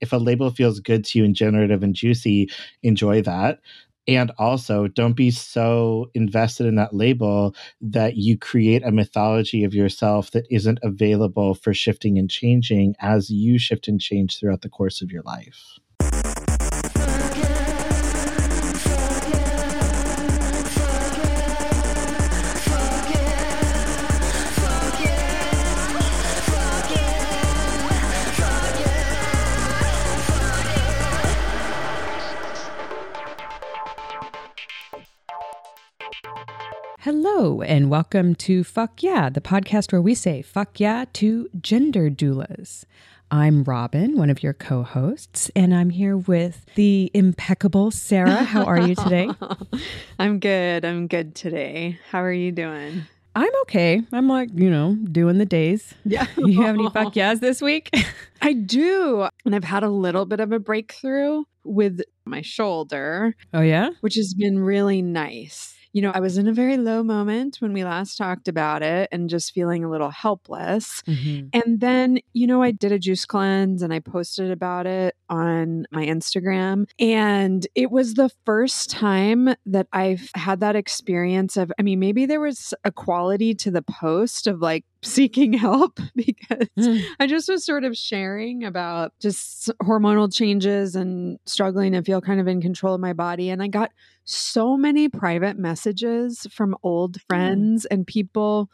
if a label feels good to you and generative and juicy, enjoy that. And also, don't be so invested in that label that you create a mythology of yourself that isn't available for shifting and changing as you shift and change throughout the course of your life. Hello, and welcome to Fuck Yeah, the podcast where we say fuck yeah to gender doulas. I'm Robin, one of your co hosts, and I'm here with the impeccable Sarah. How are you today? I'm good. I'm good today. How are you doing? I'm okay. I'm like, you know, doing the days. Yeah. you have any fuck yeahs this week? I do. And I've had a little bit of a breakthrough with my shoulder. Oh, yeah? Which has been really nice you know, I was in a very low moment when we last talked about it and just feeling a little helpless. Mm-hmm. And then, you know, I did a juice cleanse and I posted about it on my Instagram. And it was the first time that I've had that experience of, I mean, maybe there was a quality to the post of like, seeking help because mm. I just was sort of sharing about just hormonal changes and struggling to feel kind of in control of my body. And I got so many private messages from old mm. friends mm. and people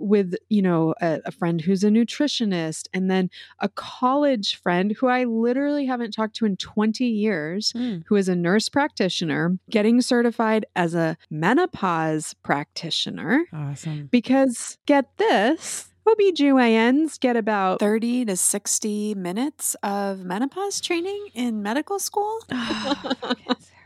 with you know a, a, friend who's a nutritionist and then a college friend who i literally haven't talked to in 20 years mm. who is a nurse practitioner getting certified as a menopause practitioner awesome because get this OBGYNs get about 30 to 60 minutes of menopause training in medical school.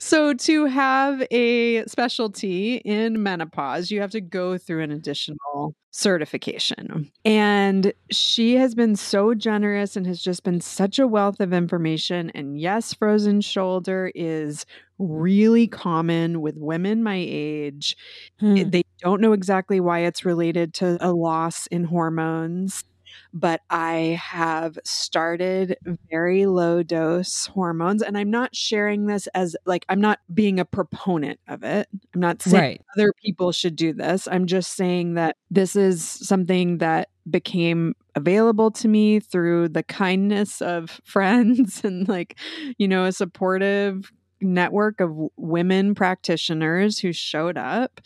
So to have a specialty in menopause, you have to go through an additional certification. And she has been so generous and has just been such a wealth of information. And yes, frozen shoulder is really common with women my age. Hmm. They don't know exactly why it's related to a loss in hormones but I have started very low dose hormones. And I'm not sharing this as like, I'm not being a proponent of it. I'm not saying right. other people should do this. I'm just saying that this is something that became available to me through the kindness of friends and like, you know, a supportive network of women practitioners who showed up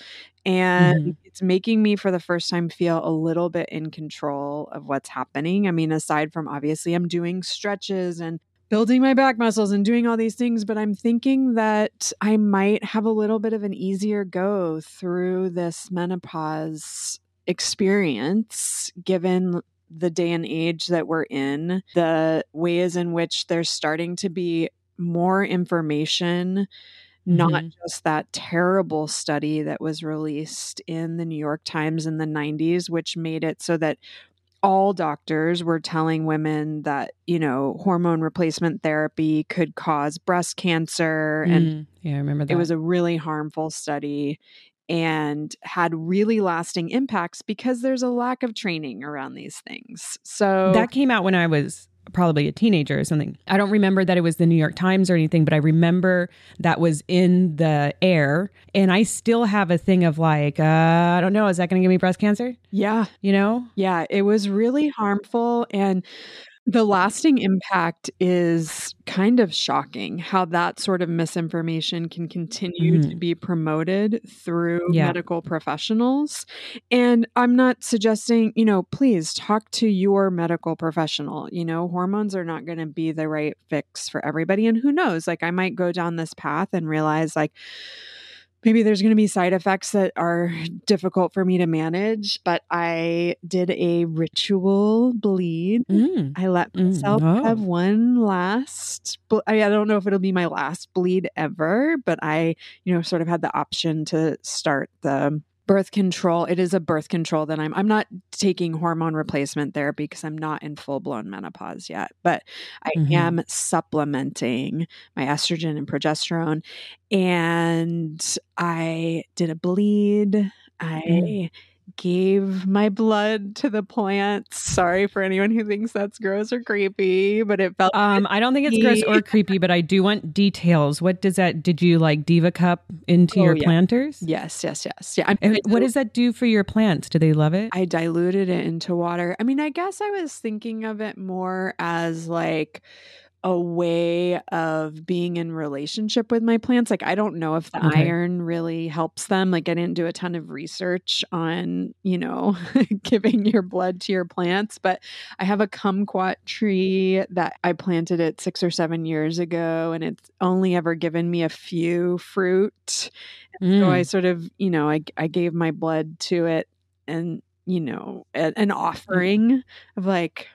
and mm-hmm. it's making me for the first time feel a little bit in control of what's happening. I mean, aside from obviously I'm doing stretches and building my back muscles and doing all these things, but I'm thinking that I might have a little bit of an easier go through this menopause experience given the day and age that we're in, the ways in which there's starting to be more information not mm-hmm. just that terrible study that was released in the New York Times in the 90s, which made it so that all doctors were telling women that, you know, hormone replacement therapy could cause breast cancer. Mm, and yeah, I remember that. It was a really harmful study and had really lasting impacts because there's a lack of training around these things. So that came out when I was probably a teenager or something. I don't remember that it was the New York Times or anything, but I remember that was in the air. And I still have a thing of like, uh, I don't know, is that going to give me breast cancer? Yeah. You know? Yeah, it was really harmful. And the lasting impact is kind of shocking how that sort of misinformation can continue mm-hmm. to be promoted through yeah. medical professionals. And I'm not suggesting, you know, please talk to your medical professional. You know, hormones are not going to be the right fix for everybody. And who knows, like I might go down this path and realize, like, maybe there's going to be side effects that are difficult for me to manage, but I did a ritual bleed. Mm. I let mm. myself mm. oh. have one last, I don't know if it'll be my last bleed ever, but I, you know, sort of had the option to start the birth control it is a birth control that i'm i'm not taking hormone replacement therapy because i'm not in full blown menopause yet but i mm-hmm. am supplementing my estrogen and progesterone and i did a bleed i mm. Gave my blood to the plants. Sorry for anyone who thinks that's gross or creepy, but it felt. Um, I don't think it's gross or creepy, but I do want details. What does that? Did you like diva cup into oh, your yeah. planters? Yes, yes, yes. Yeah. I what does that do for your plants? Do they love it? I diluted it into water. I mean, I guess I was thinking of it more as like a way of being in relationship with my plants. Like I don't know if the okay. iron really helps them. Like I didn't do a ton of research on, you know, giving your blood to your plants, but I have a kumquat tree that I planted it 6 or 7 years ago and it's only ever given me a few fruit. Mm. So I mm. sort of, you know, I I gave my blood to it and, you know, a, an mm. offering of like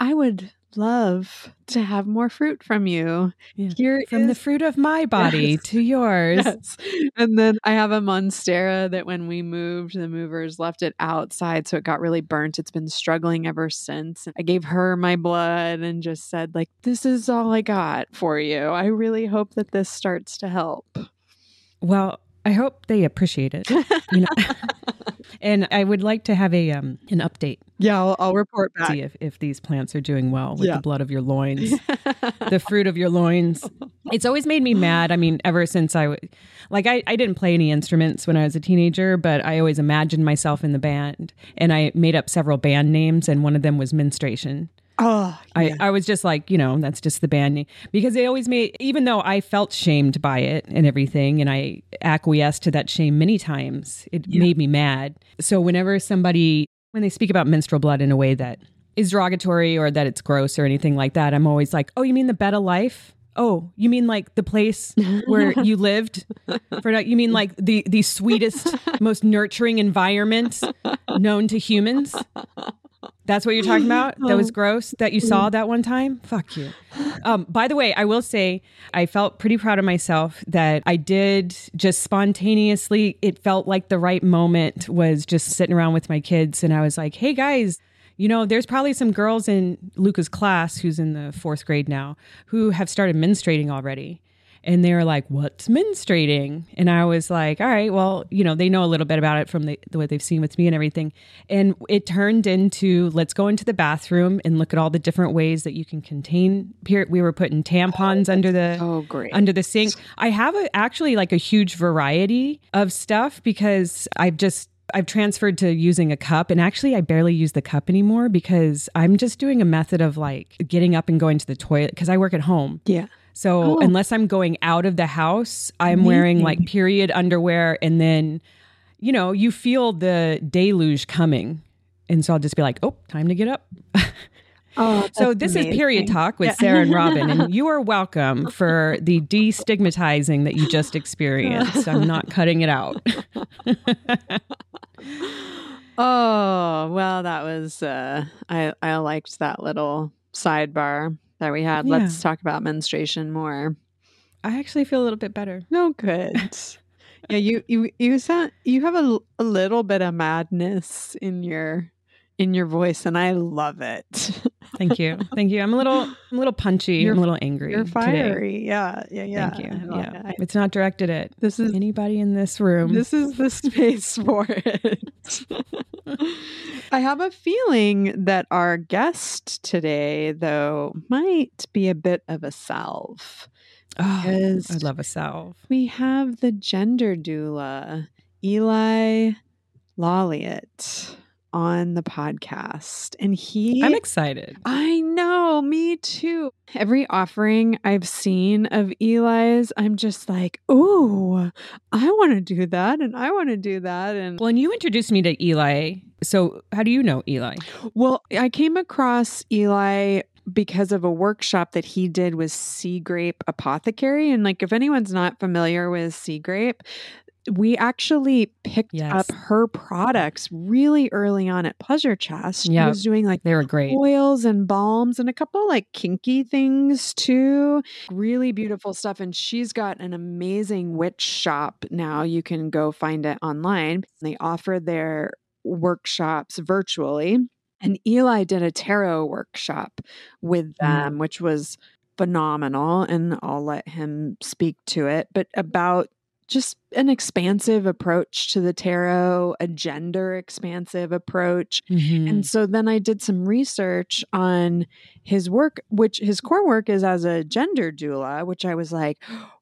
I would love to have more fruit from you. Yeah. Here from is- the fruit of my body yes. to yours. Yes. And then I have a monstera that when we moved, the movers left it outside, so it got really burnt. It's been struggling ever since. I gave her my blood and just said, like, this is all I got for you. I really hope that this starts to help. Well, I hope they appreciate it. You know? and I would like to have a um an update. Yeah, I'll, I'll report back. See if, if these plants are doing well with yeah. the blood of your loins, the fruit of your loins. It's always made me mad. I mean, ever since I, like, I, I didn't play any instruments when I was a teenager, but I always imagined myself in the band, and I made up several band names, and one of them was Menstruation. Oh, yeah. I, I was just like, you know, that's just the band name. Because they always made, even though I felt shamed by it and everything, and I acquiesced to that shame many times, it yeah. made me mad. So whenever somebody, when they speak about menstrual blood in a way that is derogatory or that it's gross or anything like that, I'm always like, oh, you mean the bed of life? Oh, you mean like the place where you lived? For you mean like the the sweetest, most nurturing environment known to humans? That's what you're talking about? That was gross that you saw that one time? Fuck you. Um, by the way, I will say I felt pretty proud of myself that I did just spontaneously, it felt like the right moment was just sitting around with my kids. And I was like, hey guys, you know, there's probably some girls in Luca's class who's in the fourth grade now who have started menstruating already and they were like, "What's menstruating?" And I was like, "All right, well, you know, they know a little bit about it from the, the, what they've seen with me and everything." And it turned into, "Let's go into the bathroom and look at all the different ways that you can contain." We were putting tampons oh, under the oh great under the sink. I have a, actually like a huge variety of stuff because I've just I've transferred to using a cup and actually I barely use the cup anymore because I'm just doing a method of like getting up and going to the toilet because I work at home. Yeah. So oh. unless I'm going out of the house, I'm Amazing. wearing like period underwear and then you know, you feel the deluge coming. And so I'll just be like, "Oh, time to get up." Oh, so this amazing. is Period Talk with yeah. Sarah and Robin, and you are welcome for the destigmatizing that you just experienced. I'm not cutting it out. oh well, that was uh, I I liked that little sidebar that we had. Yeah. Let's talk about menstruation more. I actually feel a little bit better. No good. yeah, you you you sound you have a, a little bit of madness in your in your voice and I love it. Thank you. Thank you. I'm a little I'm a little punchy. You're, I'm a little angry. You're fiery. Today. Yeah. Yeah. Yeah. Thank you. Yeah. It. It's not directed at this is anybody in this room. This is the space for it. I have a feeling that our guest today though might be a bit of a salve. Oh, I love a salve. We have the gender doula, Eli Lawliet on the podcast and he I'm excited. I know, me too. Every offering I've seen of Eli's, I'm just like, "Oh, I want to do that and I want to do that." And when you introduced me to Eli. So, how do you know Eli? Well, I came across Eli because of a workshop that he did with Sea Grape Apothecary. And like, if anyone's not familiar with Sea Grape, we actually picked yes. up her products really early on at Pleasure Chest. She yep. was doing like they were great oils and balms and a couple like kinky things too. Really beautiful stuff. And she's got an amazing witch shop now. You can go find it online. They offer their workshops virtually. And Eli did a tarot workshop with mm. them, mm. which was phenomenal. And I'll let him speak to it. But about just an expansive approach to the tarot, a gender expansive approach. Mm-hmm. And so then I did some research on his work, which his core work is as a gender doula, which I was like,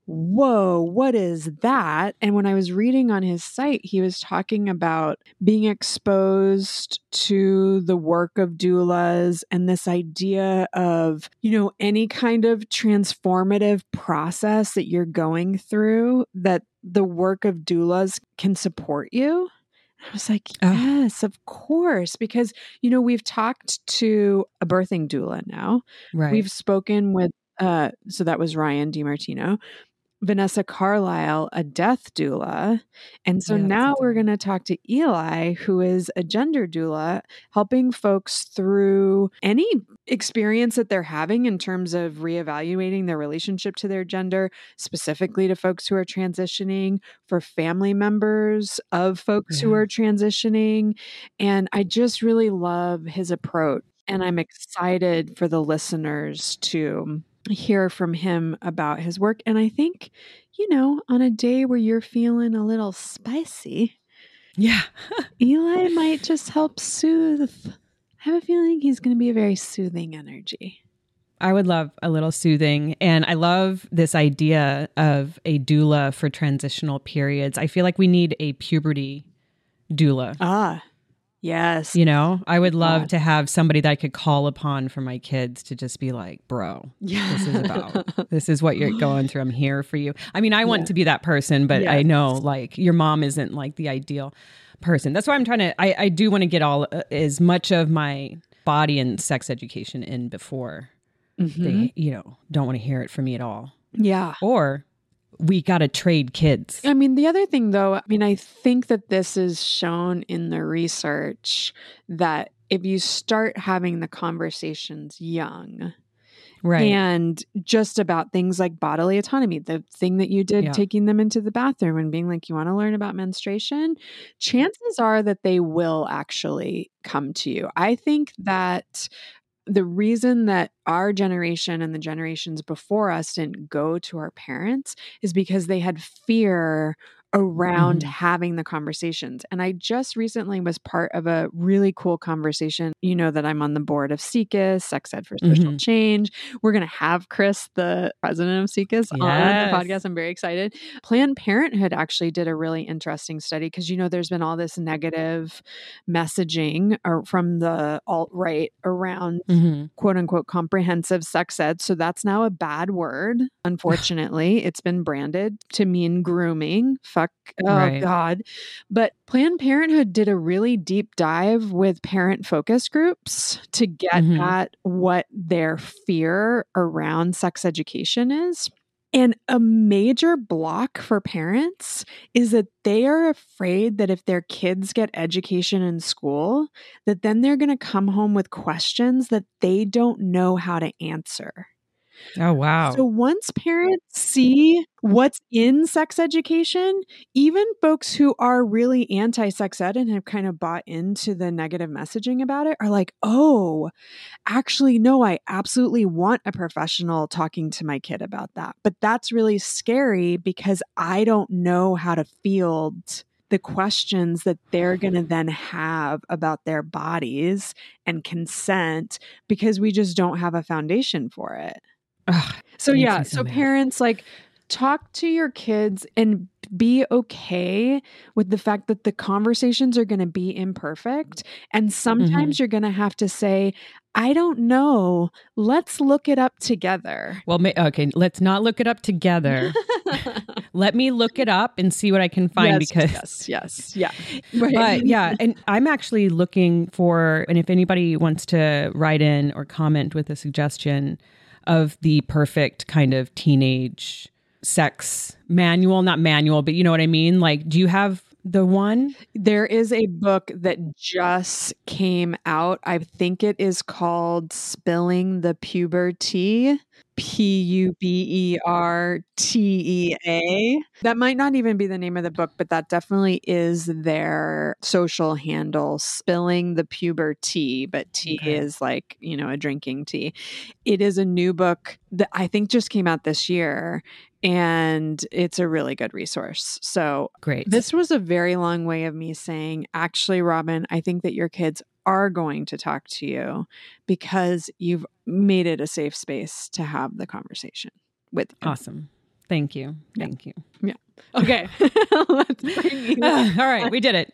whoa, what is that? And when I was reading on his site, he was talking about being exposed to the work of doulas and this idea of, you know, any kind of transformative process that you're going through, that the work of doulas can support you. I was like, yes, of course. Because, you know, we've talked to a birthing doula now. Right. We've spoken with, uh, so that was Ryan DiMartino. Vanessa Carlisle, a death doula. And so yeah, now we're going to talk to Eli, who is a gender doula, helping folks through any experience that they're having in terms of reevaluating their relationship to their gender, specifically to folks who are transitioning, for family members of folks yeah. who are mm-hmm. transitioning. And I just really love his approach. And I'm excited for the listeners to hear from him about his work. And I think, you know, on a day where you're feeling a little spicy, yeah, Eli might just help soothe. I have a feeling he's going to be a very soothing energy. I would love a little soothing. And I love this idea of a doula for transitional periods. I feel like we need a puberty doula. Ah, Yes. You know, I would love God. to have somebody that I could call upon for my kids to just be like, bro, yeah. this is about, this is what you're going through. I'm here for you. I mean, I want yeah. to be that person, but yes. I know like your mom isn't like the ideal person. That's why I'm trying to, I, I do want to get all uh, as much of my body and sex education in before mm-hmm. they, you know, don't want to hear it from me at all. Yeah. Or we got to trade kids. I mean, the other thing though, I mean, I think that this is shown in the research that if you start having the conversations young, right and just about things like bodily autonomy the thing that you did yeah. taking them into the bathroom and being like you want to learn about menstruation chances are that they will actually come to you i think that the reason that our generation and the generations before us didn't go to our parents is because they had fear around mm-hmm. having the conversations. And I just recently was part of a really cool conversation. You know that I'm on the board of SIECUS, Sex Ed for Social mm-hmm. Change. We're going to have Chris, the president of SIECUS, yes. on the podcast. I'm very excited. Planned Parenthood actually did a really interesting study because, you know, there's been all this negative messaging from the alt right around mm-hmm. quote unquote comprehensive sex ed. So that's now a bad word. Unfortunately, it's been branded to mean grooming fuck. Oh, right. God. But Planned Parenthood did a really deep dive with parent focus groups to get mm-hmm. at what their fear around sex education is. And a major block for parents is that they are afraid that if their kids get education in school, that then they're going to come home with questions that they don't know how to answer. Oh, wow. So once parents see what's in sex education, even folks who are really anti sex ed and have kind of bought into the negative messaging about it are like, oh, actually, no, I absolutely want a professional talking to my kid about that. But that's really scary because I don't know how to field the questions that they're going to then have about their bodies and consent because we just don't have a foundation for it. Ugh, so yeah, so, so parents like talk to your kids and be okay with the fact that the conversations are going to be imperfect and sometimes mm-hmm. you're going to have to say I don't know. Let's look it up together. Well, okay, let's not look it up together. Let me look it up and see what I can find yes, because yes, yes, yeah. Right. But yeah, and I'm actually looking for and if anybody wants to write in or comment with a suggestion of the perfect kind of teenage sex manual, not manual, but you know what I mean? Like, do you have the one? There is a book that just came out. I think it is called Spilling the Puberty. P U B E R T E A. That might not even be the name of the book, but that definitely is their social handle, spilling the puber tea. But tea okay. is like, you know, a drinking tea. It is a new book that I think just came out this year. and it's a really good resource. So great. This was a very long way of me saying, actually, Robin, I think that your kids are going to talk to you because you've made it a safe space to have the conversation with you. Awesome. Thank you. Yeah. Thank you. Yeah. Okay. let's bring uh, all right, we did it.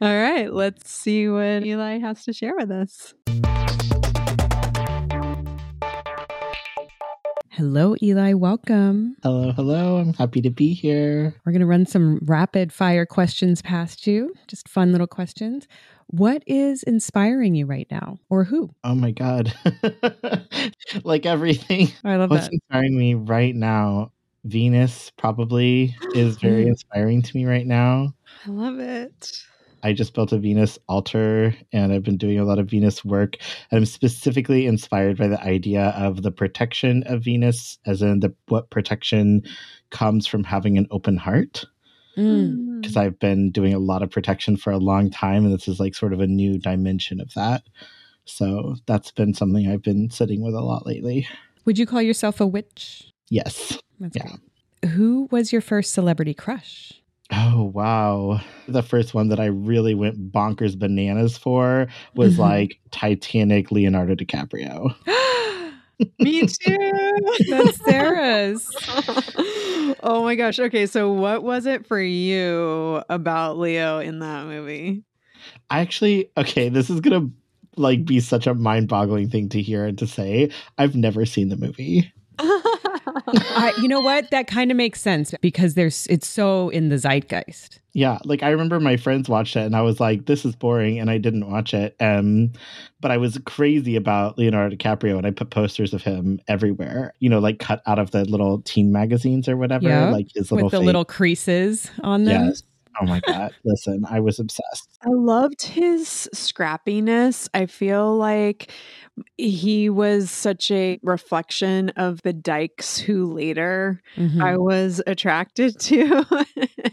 all right, let's see what Eli has to share with us. Hello, Eli. Welcome. Hello, hello. I'm happy to be here. We're going to run some rapid fire questions past you, just fun little questions. What is inspiring you right now, or who? Oh my God. like everything. I love What's that. inspiring me right now? Venus probably is very inspiring to me right now. I love it. I just built a Venus altar and I've been doing a lot of Venus work. And I'm specifically inspired by the idea of the protection of Venus, as in the what protection comes from having an open heart. Because mm. I've been doing a lot of protection for a long time, and this is like sort of a new dimension of that. So that's been something I've been sitting with a lot lately. Would you call yourself a witch? Yes. That's yeah. Great. Who was your first celebrity crush? Oh wow. The first one that I really went bonkers bananas for was mm-hmm. like Titanic Leonardo DiCaprio. Me too. That's Sarah's. oh my gosh. Okay, so what was it for you about Leo in that movie? I actually okay, this is going to like be such a mind-boggling thing to hear and to say. I've never seen the movie. I, you know what? That kind of makes sense because there's it's so in the zeitgeist. Yeah, like I remember my friends watched it and I was like, "This is boring," and I didn't watch it. Um, but I was crazy about Leonardo DiCaprio, and I put posters of him everywhere. You know, like cut out of the little teen magazines or whatever. Yeah, like his little with the fake. little creases on them. Yes. Oh my God. Listen, I was obsessed. I loved his scrappiness. I feel like he was such a reflection of the dykes who later mm-hmm. I was attracted to.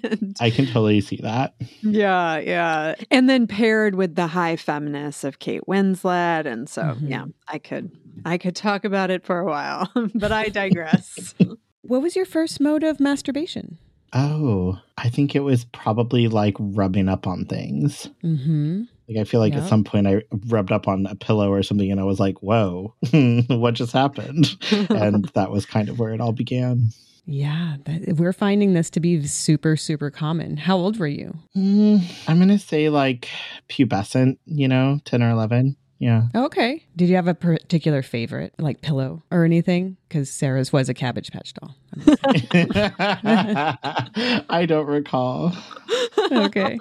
and, I can totally see that. Yeah, yeah. And then paired with the high feminists of Kate Winslet. And so, mm-hmm. yeah, I could I could talk about it for a while, but I digress. what was your first mode of masturbation? Oh, I think it was probably like rubbing up on things. Mm-hmm. Like I feel like yep. at some point I rubbed up on a pillow or something, and I was like, "Whoa, what just happened?" and that was kind of where it all began. Yeah, that, we're finding this to be super, super common. How old were you? Mm, I'm gonna say like pubescent, you know, ten or eleven. Yeah. Okay. Did you have a particular favorite, like pillow or anything? Because Sarah's was a Cabbage Patch doll. I don't recall. okay.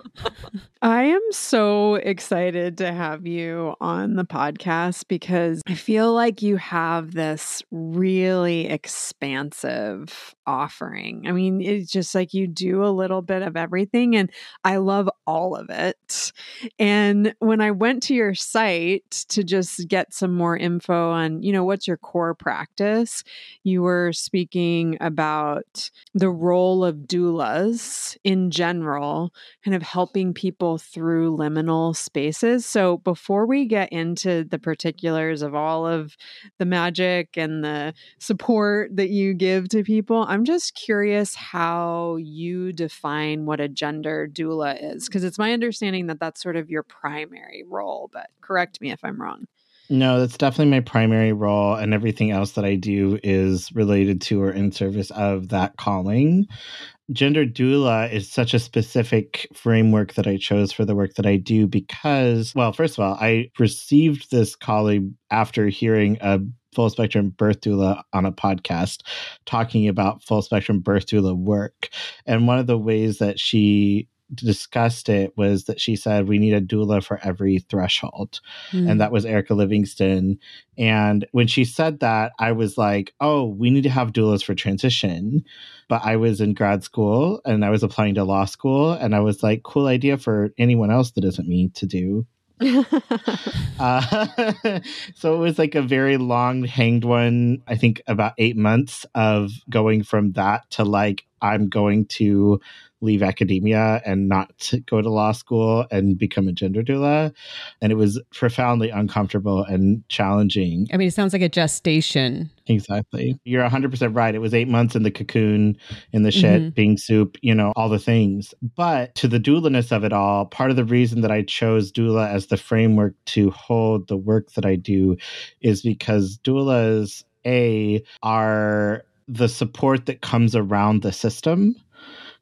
I am so excited to have you on the podcast because I feel like you have this really expansive offering. I mean, it's just like you do a little bit of everything, and I love all of it. And when I went to your site to just get some more info on, you know, what's your core practice, you were speaking about the role of doulas in general, kind of helping people through liminal spaces. So before we get into the particulars of all of the magic and the support that you give to people, I'm just curious how you define what a gender doula is, because it's my understanding that that's sort of your primary role, but correct me if I'm wrong. No, that's definitely my primary role, and everything else that I do is related to or in service of that calling. Gender doula is such a specific framework that I chose for the work that I do because, well, first of all, I received this calling after hearing a full spectrum birth doula on a podcast talking about full spectrum birth doula work. And one of the ways that she discussed it was that she said we need a doula for every threshold. Mm. and that was erica livingston. And when she said that i was like oh we need to have doulas for transition. But i was in grad school and i was applying to law school and i was like cool idea for anyone else that isn't me to do. Uh, so it was like a very long hanged one i think about eight months of going from that to like I'm going to leave academia and not go to law school and become a gender doula. And it was profoundly uncomfortable and challenging. I mean, it sounds like a gestation. Exactly. You're 100% right. It was eight months in the cocoon, in the shit, mm-hmm. being soup, you know, all the things. But to the doulaness of it all, part of the reason that I chose doula as the framework to hold the work that I do is because doulas, A, are the support that comes around the system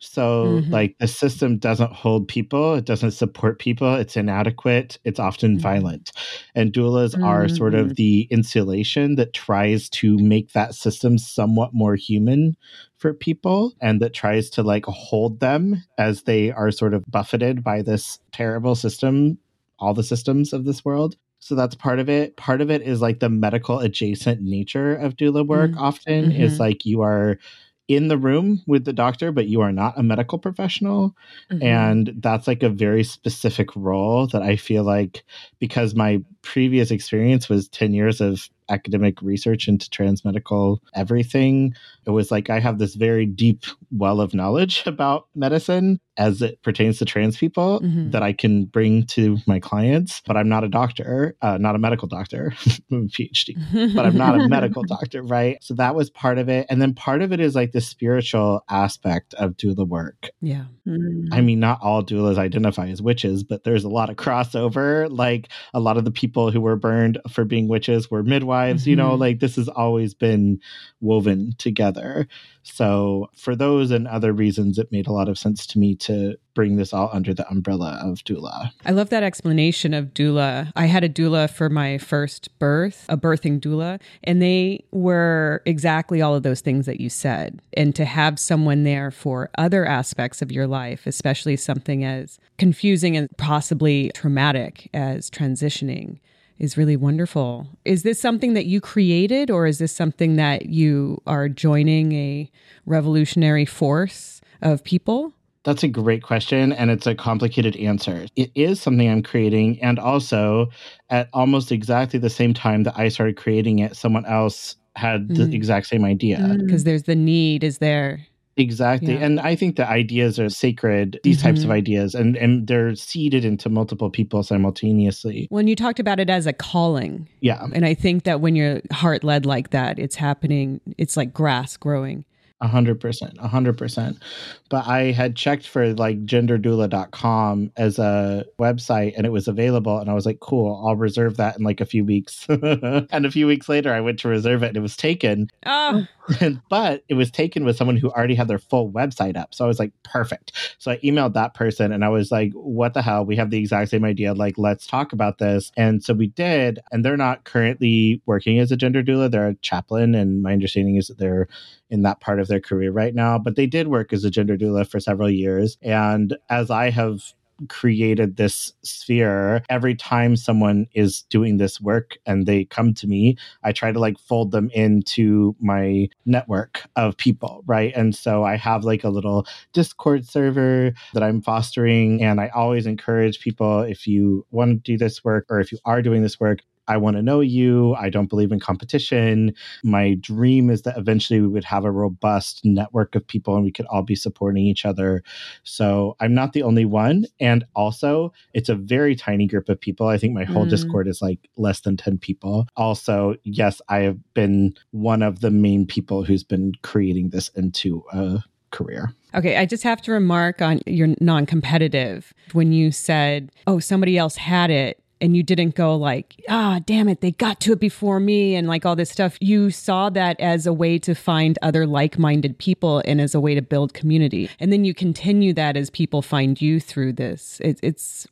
so, mm-hmm. like, the system doesn't hold people, it doesn't support people, it's inadequate, it's often mm-hmm. violent. And doulas mm-hmm. are sort of mm-hmm. the insulation that tries to make that system somewhat more human for people and that tries to like hold them as they are sort of buffeted by this terrible system all the systems of this world so that's part of it. Part of it is like the medical adjacent nature of doula work mm-hmm. often mm-hmm. is like you are in the room with the doctor, but you are not a medical professional. Mm-hmm. And that's like a very specific role that I feel like because my previous experience was 10 years of academic research into transmedical everything. It was like I have this very deep well of knowledge about medicine as it pertains to trans people mm-hmm. that I can bring to my clients, but I'm not a doctor, uh, not a medical doctor, PhD, but I'm not a medical doctor, right? So that was part of it. And then part of it is like the spiritual aspect of doula work. Yeah. Mm. I mean, not all doulas identify as witches, but there's a lot of crossover. Like a lot of the people who were burned for being witches were midwives lives mm-hmm. you know mm-hmm. like this has always been woven together so for those and other reasons it made a lot of sense to me to bring this all under the umbrella of doula i love that explanation of doula i had a doula for my first birth a birthing doula and they were exactly all of those things that you said and to have someone there for other aspects of your life especially something as confusing and possibly traumatic as transitioning is really wonderful. Is this something that you created, or is this something that you are joining a revolutionary force of people? That's a great question, and it's a complicated answer. It is something I'm creating, and also at almost exactly the same time that I started creating it, someone else had the mm. exact same idea. Because mm. there's the need, is there? Exactly. Yeah. And I think the ideas are sacred, these mm-hmm. types of mm-hmm. ideas, and, and they're seeded into multiple people simultaneously. When you talked about it as a calling. Yeah. And I think that when you're heart led like that, it's happening, it's like grass growing. A hundred percent, a hundred percent. But I had checked for like genderdoula.com as a website and it was available. And I was like, cool, I'll reserve that in like a few weeks. and a few weeks later, I went to reserve it and it was taken. Oh. but it was taken with someone who already had their full website up. So I was like, perfect. So I emailed that person and I was like, what the hell? We have the exact same idea. Like, let's talk about this. And so we did. And they're not currently working as a gender doula, they're a chaplain. And my understanding is that they're in that part of their career right now. But they did work as a gender doula for several years. And as I have created this sphere. Every time someone is doing this work and they come to me i try to like fold them into my network of people right? And so i have like a little discord server that i'm fostering and i always encourage people if you want to do this work or if you are doing this work I want to know you. I don't believe in competition. My dream is that eventually we would have a robust network of people and we could all be supporting each other. So I'm not the only one. And also, it's a very tiny group of people. I think my whole mm. Discord is like less than 10 people. Also, yes, I have been one of the main people who's been creating this into a career. Okay, I just have to remark on your non competitive. When you said, oh, somebody else had it, and you didn't go like, ah, damn it, they got to it before me and like all this stuff. You saw that as a way to find other like minded people and as a way to build community. And then you continue that as people find you through this. It, it's,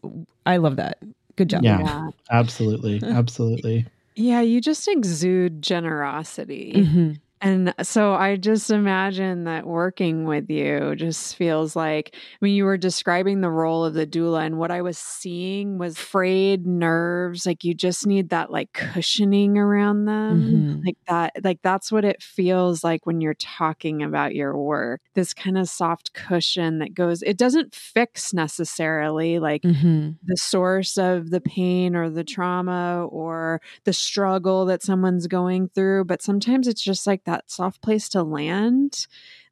I love that. Good job. Yeah, yeah. absolutely. absolutely. Yeah, you just exude generosity. Mm-hmm. And so I just imagine that working with you just feels like, I mean, you were describing the role of the doula, and what I was seeing was frayed nerves. Like you just need that like cushioning around them. Mm-hmm. Like that, like that's what it feels like when you're talking about your work. This kind of soft cushion that goes, it doesn't fix necessarily like mm-hmm. the source of the pain or the trauma or the struggle that someone's going through, but sometimes it's just like that soft place to land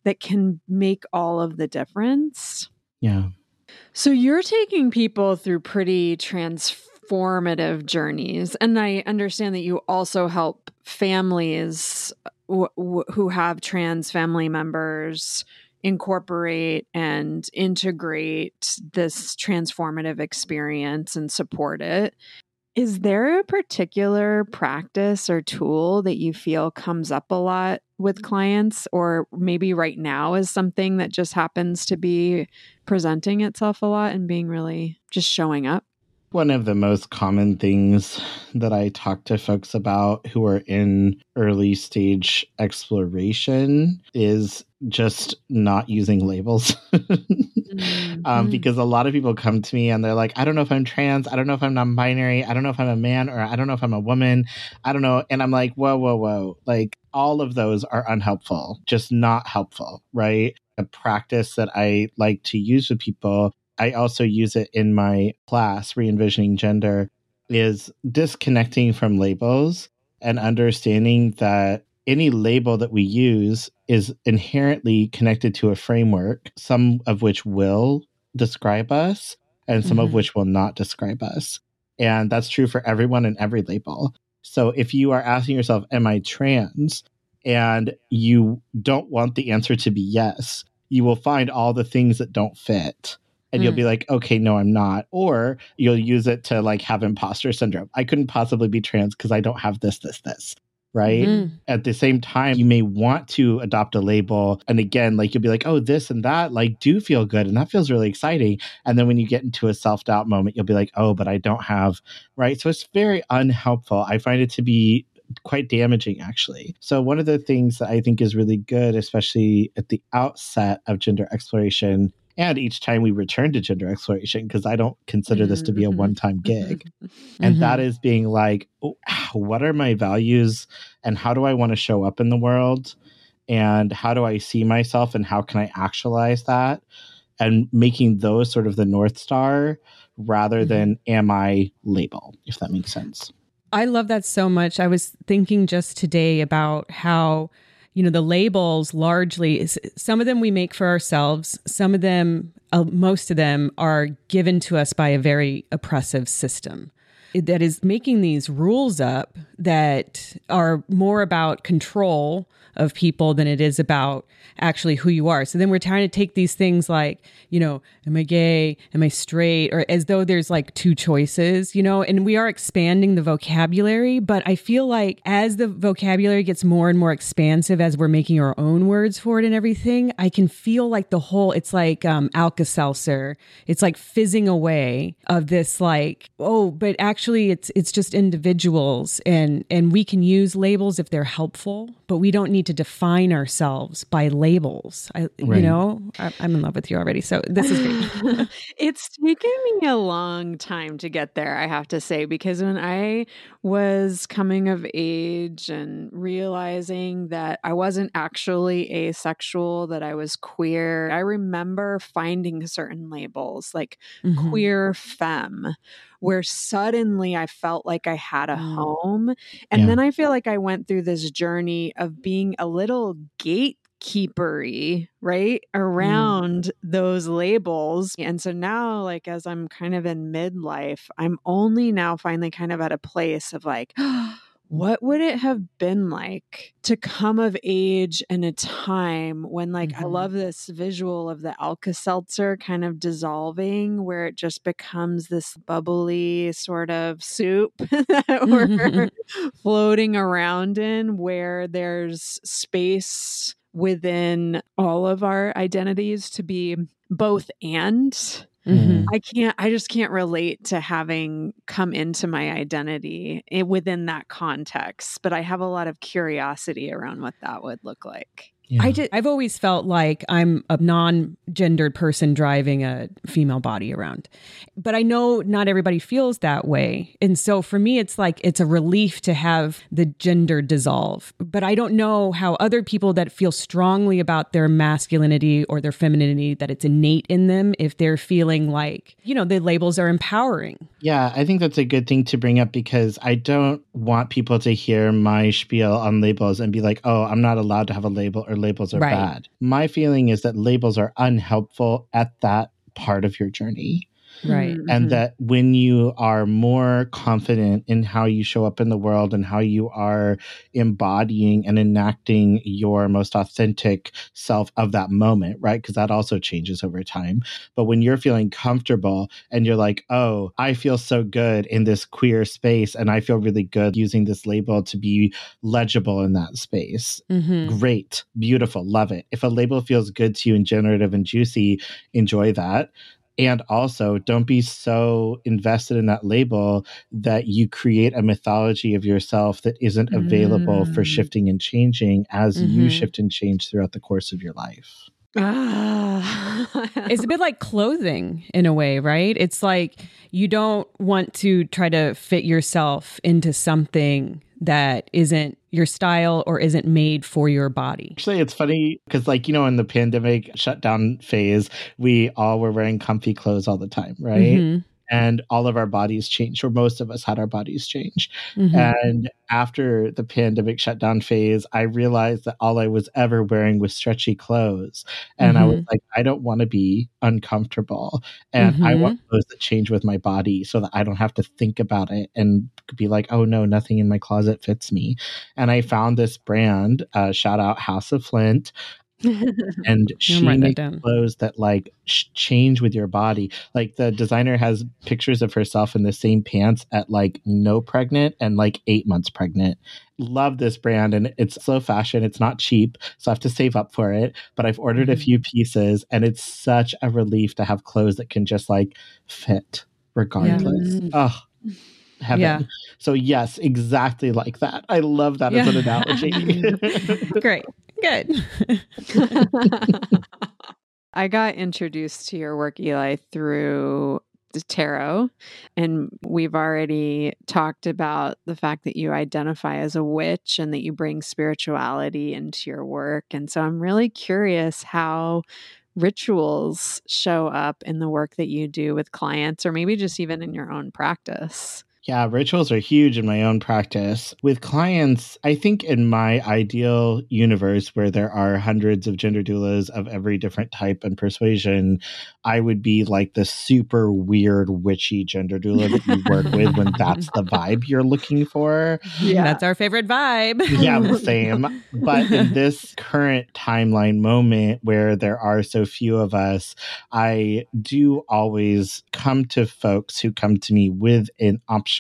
that can make all of the difference. Yeah. So you're taking people through pretty transformative journeys. And I understand that you also help families uh, w- w- who have trans family members incorporate and integrate this transformative experience and support it. Is there a particular practice or tool that you feel comes up a lot with clients, or maybe right now is something that just happens to be presenting itself a lot and being really just showing up? One of the most common things that I talk to folks about who are in early stage exploration is just not using labels. mm-hmm. um, because a lot of people come to me and they're like, I don't know if I'm trans, I don't know if I'm non binary, I don't know if I'm a man, or I don't know if I'm a woman, I don't know. And I'm like, whoa, whoa, whoa. Like, all of those are unhelpful, just not helpful, right? A practice that I like to use with people I also use it in my class, Re Envisioning Gender, is disconnecting from labels and understanding that any label that we use is inherently connected to a framework, some of which will describe us and some mm-hmm. of which will not describe us. And that's true for everyone and every label. So if you are asking yourself, Am I trans? and you don't want the answer to be yes, you will find all the things that don't fit and mm. you'll be mm. like, okay, no, I'm not. Or you'll use it to like have imposter syndrome. I couldn't possibly be trans because I don't have this, this, this. Right. Mm-hmm. At the same time, you may want to adopt a label. And again, like you'll be like, oh, this and that, like, do feel good. And that feels really exciting. And then when you get into a self doubt moment, you'll be like, oh, but I don't have. Right. So it's very unhelpful. I find it to be quite damaging actually. So one of the things that I think is really good especially at the outset of gender exploration and each time we return to gender exploration because i don't consider this to be a mm-hmm. one-time gig and that mm-hmm. is being like oh, what are my values and how do i want to show up in the world and how do i see myself and how can i actualize that and making those sort of the north star rather mm-hmm. than am i label if that makes sense i love that so much i was thinking just today about how you know the labels largely some of them we make for ourselves some of them uh, most of them are given to us by a very oppressive system. That is making these rules up that are more about control of people than it is about actually who you are. So then we're trying to take these things like, you know, am I gay? Am I straight? Or as though there's like two choices, you know, and we are expanding the vocabulary. But I feel like as the vocabulary gets more and more expansive, as we're making our own words for it and everything, I can feel like the whole, it's like um, Alka Seltzer. It's like fizzing away of this, like, oh, but actually it's, it's just individuals and, and we can use labels if they're helpful, but we don't need need to define ourselves by labels. I, right. you know, I, am in love with you already. So this is great. it's taken me a long time to get there, I have to say, because when I was coming of age and realizing that I wasn't actually asexual, that I was queer, I remember finding certain labels like mm-hmm. queer femme where suddenly I felt like I had a mm. home. And yeah. then I feel like I went through this journey of being a little gatekeepery, right? Mm. Around mm. those labels. And so now, like, as I'm kind of in midlife, I'm only now finally kind of at a place of like, what would it have been like to come of age in a time when like mm-hmm. i love this visual of the alka-seltzer kind of dissolving where it just becomes this bubbly sort of soup that we're floating around in where there's space within all of our identities to be both and Mm-hmm. I can't, I just can't relate to having come into my identity within that context, but I have a lot of curiosity around what that would look like. Yeah. I just, I've always felt like I'm a non-gendered person driving a female body around. But I know not everybody feels that way. And so for me it's like it's a relief to have the gender dissolve. But I don't know how other people that feel strongly about their masculinity or their femininity that it's innate in them if they're feeling like, you know, the labels are empowering. Yeah, I think that's a good thing to bring up because I don't want people to hear my spiel on labels and be like, oh, I'm not allowed to have a label or labels are right. bad. My feeling is that labels are unhelpful at that part of your journey. Right. Mm-hmm. And that when you are more confident in how you show up in the world and how you are embodying and enacting your most authentic self of that moment, right? Because that also changes over time. But when you're feeling comfortable and you're like, oh, I feel so good in this queer space and I feel really good using this label to be legible in that space, mm-hmm. great, beautiful, love it. If a label feels good to you and generative and juicy, enjoy that and also don't be so invested in that label that you create a mythology of yourself that isn't available mm. for shifting and changing as mm-hmm. you shift and change throughout the course of your life. Ah. it's a bit like clothing in a way, right? It's like you don't want to try to fit yourself into something that isn't your style or isn't made for your body. Actually, it's funny because, like, you know, in the pandemic shutdown phase, we all were wearing comfy clothes all the time, right? Mm-hmm and all of our bodies changed, or most of us had our bodies change. Mm-hmm. And after the pandemic shutdown phase, I realized that all I was ever wearing was stretchy clothes. And mm-hmm. I was mm-hmm. like, I don't want to be uncomfortable. And mm-hmm. I want clothes that change with my body so that I don't have to think about it and be like, oh no, nothing in my closet fits me. And I found this brand, uh, shout out House of Flint and she makes clothes that like sh- change with your body. Like the designer has pictures of herself in the same pants at like no pregnant and like eight months pregnant. Love this brand and it's slow fashion. It's not cheap, so I have to save up for it. But I've ordered mm-hmm. a few pieces and it's such a relief to have clothes that can just like fit regardless. Yeah. Oh, heaven. Yeah. So yes, exactly like that. I love that yeah. as an analogy. Great. Good. I got introduced to your work, Eli, through tarot. And we've already talked about the fact that you identify as a witch and that you bring spirituality into your work. And so I'm really curious how rituals show up in the work that you do with clients, or maybe just even in your own practice. Yeah, rituals are huge in my own practice. With clients, I think in my ideal universe where there are hundreds of gender doulas of every different type and persuasion, I would be like the super weird witchy gender doula that you work with when that's the vibe you're looking for. Yeah, that's our favorite vibe. yeah, same. But in this current timeline moment where there are so few of us, I do always come to folks who come to me with an option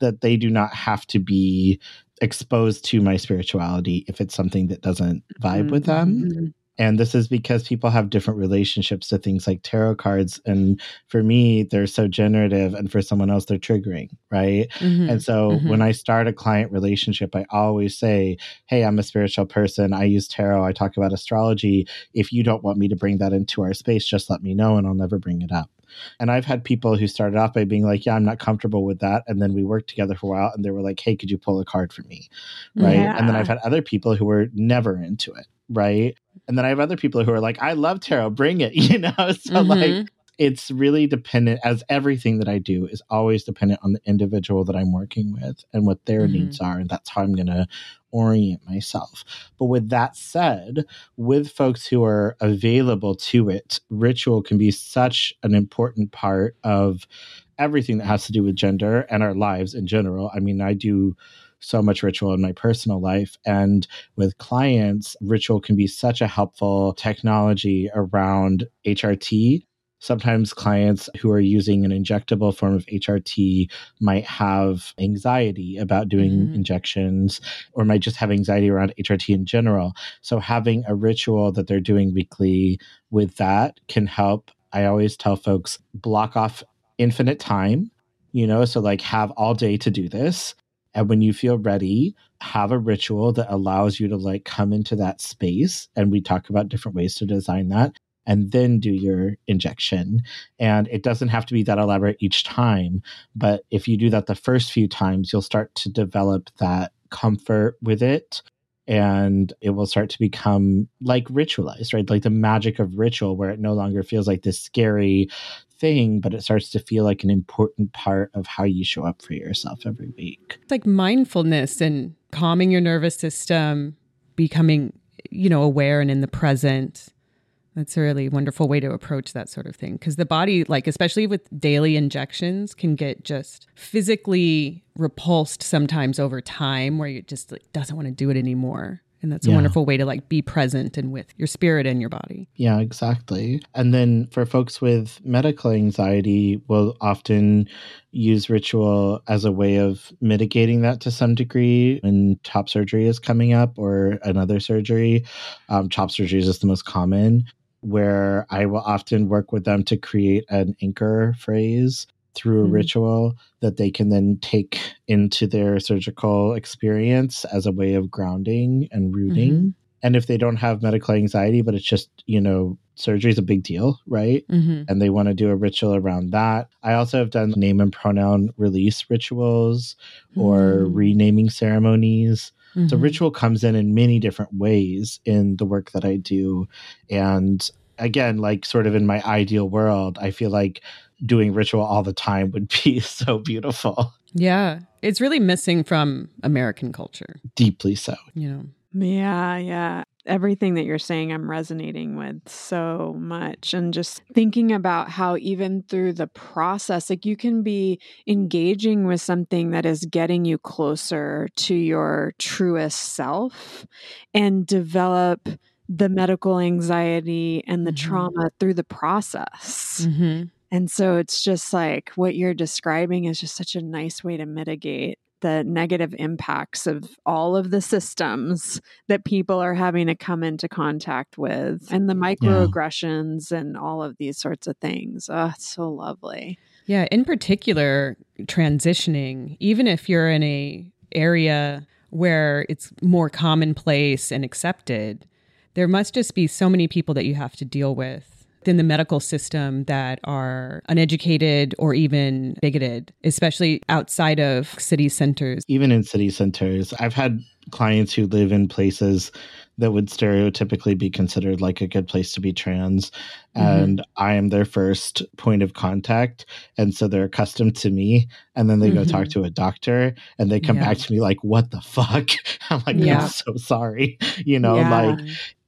that they do not have to be exposed to my spirituality if it's something that doesn't vibe mm-hmm. with them. Mm-hmm. And this is because people have different relationships to things like tarot cards. And for me, they're so generative, and for someone else, they're triggering, right? Mm-hmm. And so mm-hmm. when I start a client relationship, I always say, Hey, I'm a spiritual person. I use tarot. I talk about astrology. If you don't want me to bring that into our space, just let me know and I'll never bring it up. And I've had people who started off by being like, yeah, I'm not comfortable with that. And then we worked together for a while and they were like, hey, could you pull a card for me? Right. Yeah. And then I've had other people who were never into it. Right. And then I have other people who are like, I love tarot, bring it, you know? So, mm-hmm. like, it's really dependent as everything that I do is always dependent on the individual that I'm working with and what their mm-hmm. needs are. And that's how I'm going to orient myself. But with that said, with folks who are available to it, ritual can be such an important part of everything that has to do with gender and our lives in general. I mean, I do so much ritual in my personal life. And with clients, ritual can be such a helpful technology around HRT Sometimes clients who are using an injectable form of HRT might have anxiety about doing mm-hmm. injections or might just have anxiety around HRT in general. So, having a ritual that they're doing weekly with that can help. I always tell folks block off infinite time, you know, so like have all day to do this. And when you feel ready, have a ritual that allows you to like come into that space. And we talk about different ways to design that and then do your injection. And it doesn't have to be that elaborate each time. But if you do that the first few times, you'll start to develop that comfort with it. and it will start to become like ritualized, right? Like the magic of ritual, where it no longer feels like this scary thing, but it starts to feel like an important part of how you show up for yourself every week. It's like mindfulness and calming your nervous system, becoming, you know, aware and in the present. That's a really wonderful way to approach that sort of thing because the body, like, especially with daily injections, can get just physically repulsed sometimes over time where you just like, doesn't want to do it anymore. And that's a wonderful way to like be present and with your spirit and your body. Yeah, exactly. And then for folks with medical anxiety, we'll often use ritual as a way of mitigating that to some degree when top surgery is coming up or another surgery. Um, top surgery is just the most common where I will often work with them to create an anchor phrase through a mm-hmm. ritual that they can then take into their surgical experience as a way of grounding and rooting. Mm-hmm. And if they don't have medical anxiety, but it's just, you know, surgery is a big deal, right? Mm-hmm. And they want to do a ritual around that. I also have done name and pronoun release rituals or mm. renaming ceremonies Mm-hmm. So ritual comes in in many different ways in the work that I do. And again, like sort of in my ideal world, I feel like doing ritual all the time would be so beautiful. Yeah. It's really missing from American culture. Deeply so. You know. Yeah, yeah everything that you're saying I'm resonating with so much and just thinking about how even through the process like you can be engaging with something that is getting you closer to your truest self and develop the medical anxiety and the mm-hmm. trauma through the process. Mm-hmm. And so it's just like what you're describing is just such a nice way to mitigate the negative impacts of all of the systems that people are having to come into contact with and the microaggressions yeah. and all of these sorts of things. Oh, it's so lovely. Yeah, in particular, transitioning, even if you're in a area where it's more commonplace and accepted, there must just be so many people that you have to deal with in the medical system that are uneducated or even bigoted, especially outside of city centers. Even in city centers, I've had clients who live in places that would stereotypically be considered like a good place to be trans mm-hmm. and i am their first point of contact and so they're accustomed to me and then they mm-hmm. go talk mm-hmm. to a doctor and they come yeah. back to me like what the fuck i'm like yeah. i'm so sorry you know yeah. like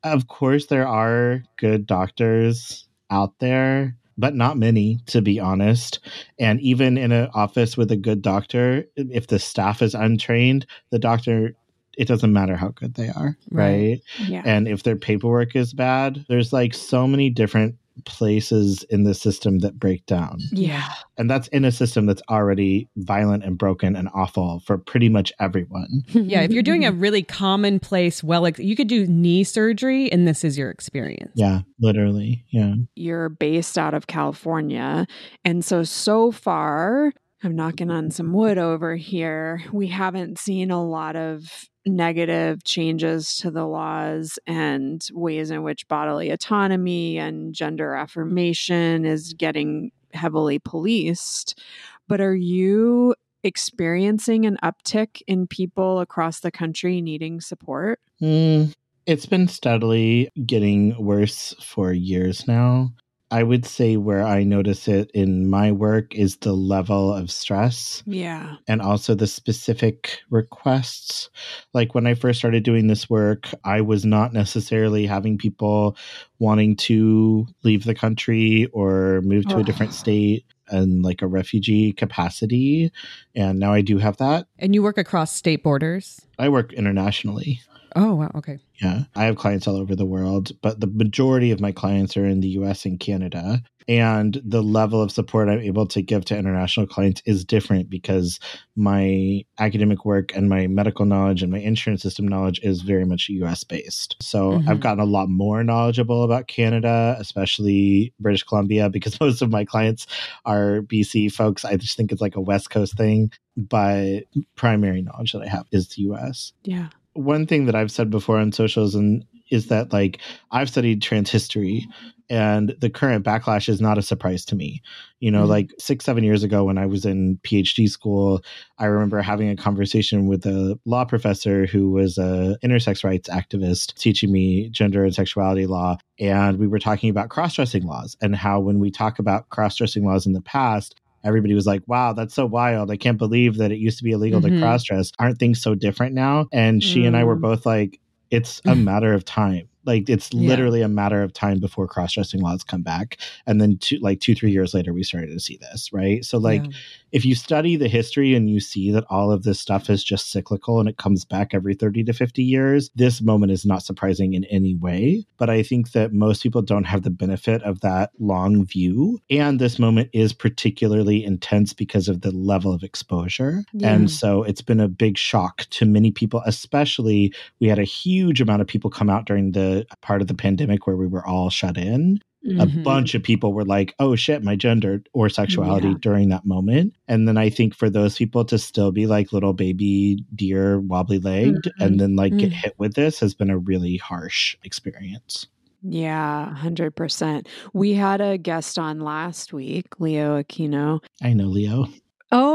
of course there are good doctors out there, but not many, to be honest. And even in an office with a good doctor, if the staff is untrained, the doctor it doesn't matter how good they are, right? right? Yeah. And if their paperwork is bad, there's like so many different places in the system that break down. Yeah. And that's in a system that's already violent and broken and awful for pretty much everyone. yeah. If you're doing a really commonplace, well, you could do knee surgery and this is your experience. Yeah, literally. Yeah. You're based out of California. And so, so far, I'm knocking on some wood over here. We haven't seen a lot of negative changes to the laws and ways in which bodily autonomy and gender affirmation is getting heavily policed. But are you experiencing an uptick in people across the country needing support? Mm, it's been steadily getting worse for years now. I would say where I notice it in my work is the level of stress. Yeah. And also the specific requests. Like when I first started doing this work, I was not necessarily having people wanting to leave the country or move to oh. a different ah. state and like a refugee capacity. And now I do have that. And you work across state borders? I work internationally. Oh, wow. Okay. Yeah. I have clients all over the world, but the majority of my clients are in the US and Canada. And the level of support I'm able to give to international clients is different because my academic work and my medical knowledge and my insurance system knowledge is very much US based. So mm-hmm. I've gotten a lot more knowledgeable about Canada, especially British Columbia, because most of my clients are BC folks. I just think it's like a West Coast thing. But primary knowledge that I have is the US. Yeah one thing that I've said before on socials, and is that like I've studied trans history and the current backlash is not a surprise to me. You know, mm-hmm. like six, seven years ago when I was in PhD school, I remember having a conversation with a law professor who was a intersex rights activist teaching me gender and sexuality law. And we were talking about cross dressing laws and how when we talk about cross dressing laws in the past, everybody was like, wow, that's so wild. I can't believe that it used to be illegal mm-hmm. to cross dress. Aren't things so different now? And she mm. and I were mm. both like, it's a matter of time. Like it's yeah. literally a matter of time before cross dressing laws come back. And then two, like two, three years later, we started to see this, right? So like yeah. if you study the history and you see that all of this stuff is just cyclical and it comes back every 30 to 50 years, this moment is not surprising in any way. But I think that most people don't have the benefit of that long view. And this moment is particularly intense because of the level of exposure. Yeah. And so it's been a big shock to many people, especially we had a huge amount of people come out during the part of the pandemic where we were all shut in. Mm-hmm. A bunch of people were like, oh shit, my gender or sexuality yeah. during that moment. And then I think for those people to still be like little baby deer wobbly legged mm-hmm. and then like mm-hmm. get hit with this has been a really harsh experience. Yeah, 100%. We had a guest on last week, Leo Aquino. I know Leo.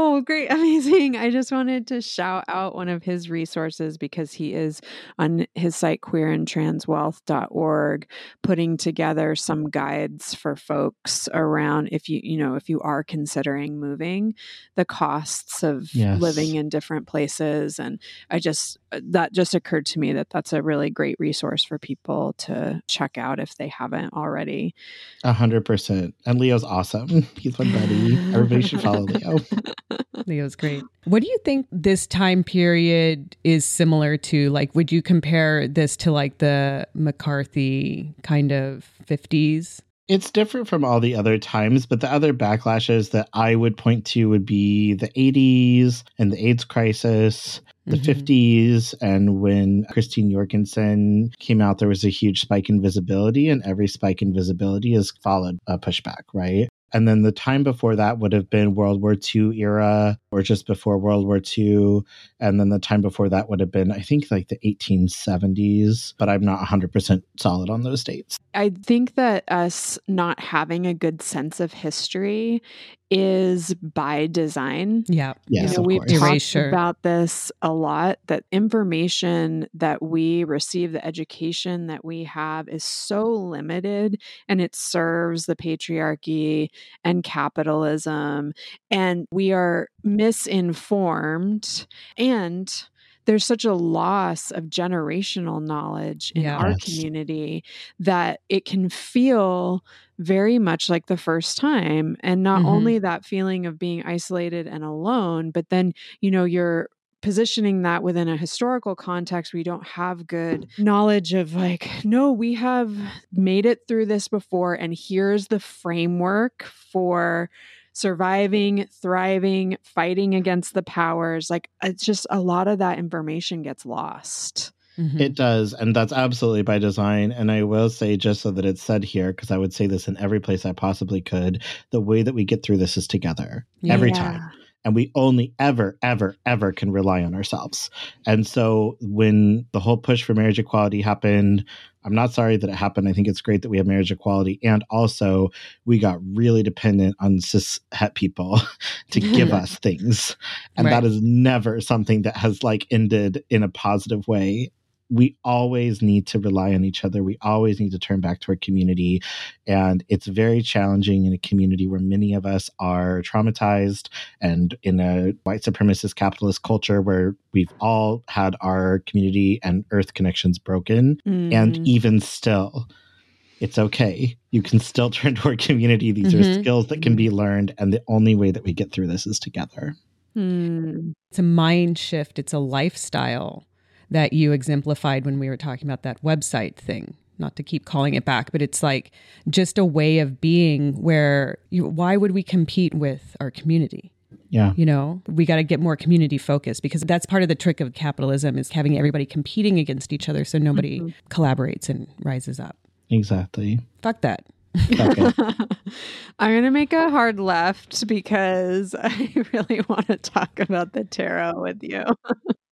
Oh, great. Amazing. I just wanted to shout out one of his resources because he is on his site queerandtranswealth.org putting together some guides for folks around if you, you know, if you are considering moving, the costs of yes. living in different places and I just uh, that just occurred to me that that's a really great resource for people to check out if they haven't already. A hundred percent. And Leo's awesome. He's my buddy. Everybody should follow Leo. Leo's great. What do you think this time period is similar to? Like, would you compare this to like the McCarthy kind of 50s? It's different from all the other times, but the other backlashes that I would point to would be the 80s and the AIDS crisis, the mm-hmm. 50s, and when Christine Jorgensen came out, there was a huge spike in visibility, and every spike in visibility has followed a pushback, right? And then the time before that would have been World War II era or just before World War II. And then the time before that would have been, I think, like the 1870s, but I'm not 100% solid on those dates. I think that us not having a good sense of history is by design. Yeah. Yes, you know, we've course. talked Erasure. about this a lot that information that we receive, the education that we have is so limited and it serves the patriarchy and capitalism. And we are misinformed and there's such a loss of generational knowledge in yes. our community that it can feel very much like the first time and not mm-hmm. only that feeling of being isolated and alone but then you know you're positioning that within a historical context we don't have good knowledge of like no we have made it through this before and here's the framework for surviving, thriving, fighting against the powers. Like it's just a lot of that information gets lost. Mm-hmm. It does. And that's absolutely by design. And I will say, just so that it's said here, because I would say this in every place I possibly could, the way that we get through this is together yeah. every time and we only ever, ever, ever can rely on ourselves. And so when the whole push for marriage equality happened, I'm not sorry that it happened. I think it's great that we have marriage equality. And also, we got really dependent on cis het people to give us things. And right. that is never something that has like ended in a positive way we always need to rely on each other. We always need to turn back to our community. And it's very challenging in a community where many of us are traumatized and in a white supremacist capitalist culture where we've all had our community and earth connections broken. Mm. And even still, it's okay. You can still turn to our community. These mm-hmm. are skills that can be learned. And the only way that we get through this is together. Mm. It's a mind shift, it's a lifestyle that you exemplified when we were talking about that website thing not to keep calling it back but it's like just a way of being where you, why would we compete with our community yeah you know we got to get more community focused because that's part of the trick of capitalism is having everybody competing against each other so nobody mm-hmm. collaborates and rises up exactly fuck that Okay. I'm going to make a hard left because I really want to talk about the tarot with you.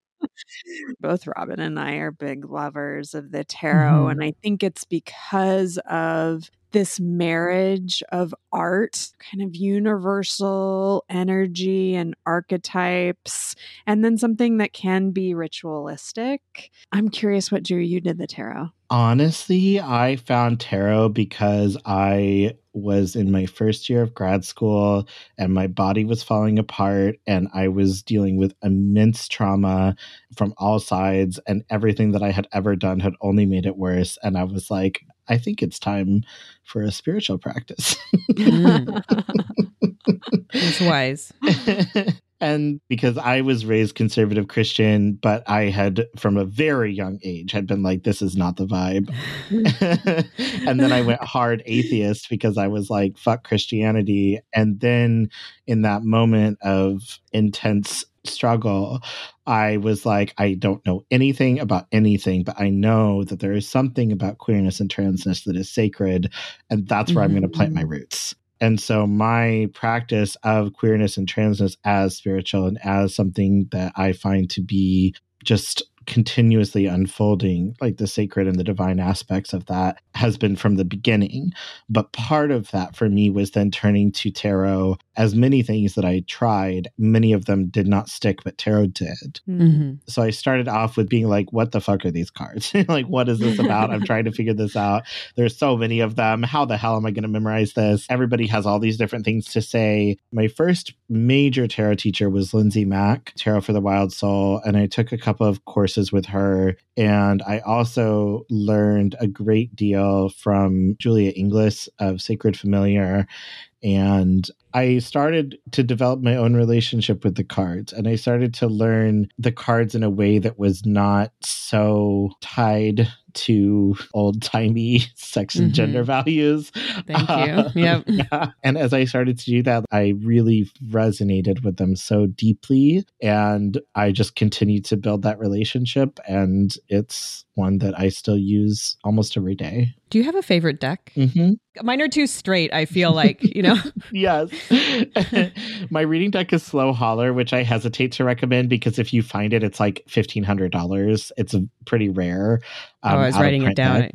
Both Robin and I are big lovers of the tarot. Mm-hmm. And I think it's because of this marriage of art, kind of universal energy and archetypes, and then something that can be ritualistic. I'm curious what drew you to the tarot. Honestly, I found tarot because I was in my first year of grad school and my body was falling apart and I was dealing with immense trauma from all sides and everything that I had ever done had only made it worse and I was like I think it's time for a spiritual practice. mm. It's wise. and because I was raised conservative Christian, but I had from a very young age had been like, this is not the vibe. and then I went hard atheist because I was like, fuck Christianity. And then in that moment of intense struggle, I was like, I don't know anything about anything, but I know that there is something about queerness and transness that is sacred. And that's where mm-hmm. I'm going to plant my roots. And so my practice of queerness and transness as spiritual and as something that I find to be just continuously unfolding like the sacred and the divine aspects of that has been from the beginning but part of that for me was then turning to tarot as many things that i tried many of them did not stick but tarot did. Mm-hmm. so i started off with being like what the fuck are these cards? Like what is this about? I'm trying to figure this out. There's so many of them. How the hell am i going to memorize this? Everybody has all these different things to say. My first major tarot teacher was lindsay mack tarot for the wild soul and i took a couple of courses courses with her. And I also learned a great deal from Julia Inglis of Sacred Familiar. And I started to develop my own relationship with the cards and I started to learn the cards in a way that was not so tied to old timey sex and mm-hmm. gender values. Thank uh, you. Yep. Yeah. And as I started to do that, I really resonated with them so deeply. And I just continued to build that relationship. And it's one that I still use almost every day. Do you have a favorite deck? Mm-hmm. Mine are too straight, I feel like, you know? yes. My reading deck is Slow Holler, which I hesitate to recommend because if you find it, it's like $1,500. It's pretty rare. Um, oh, I was writing it down.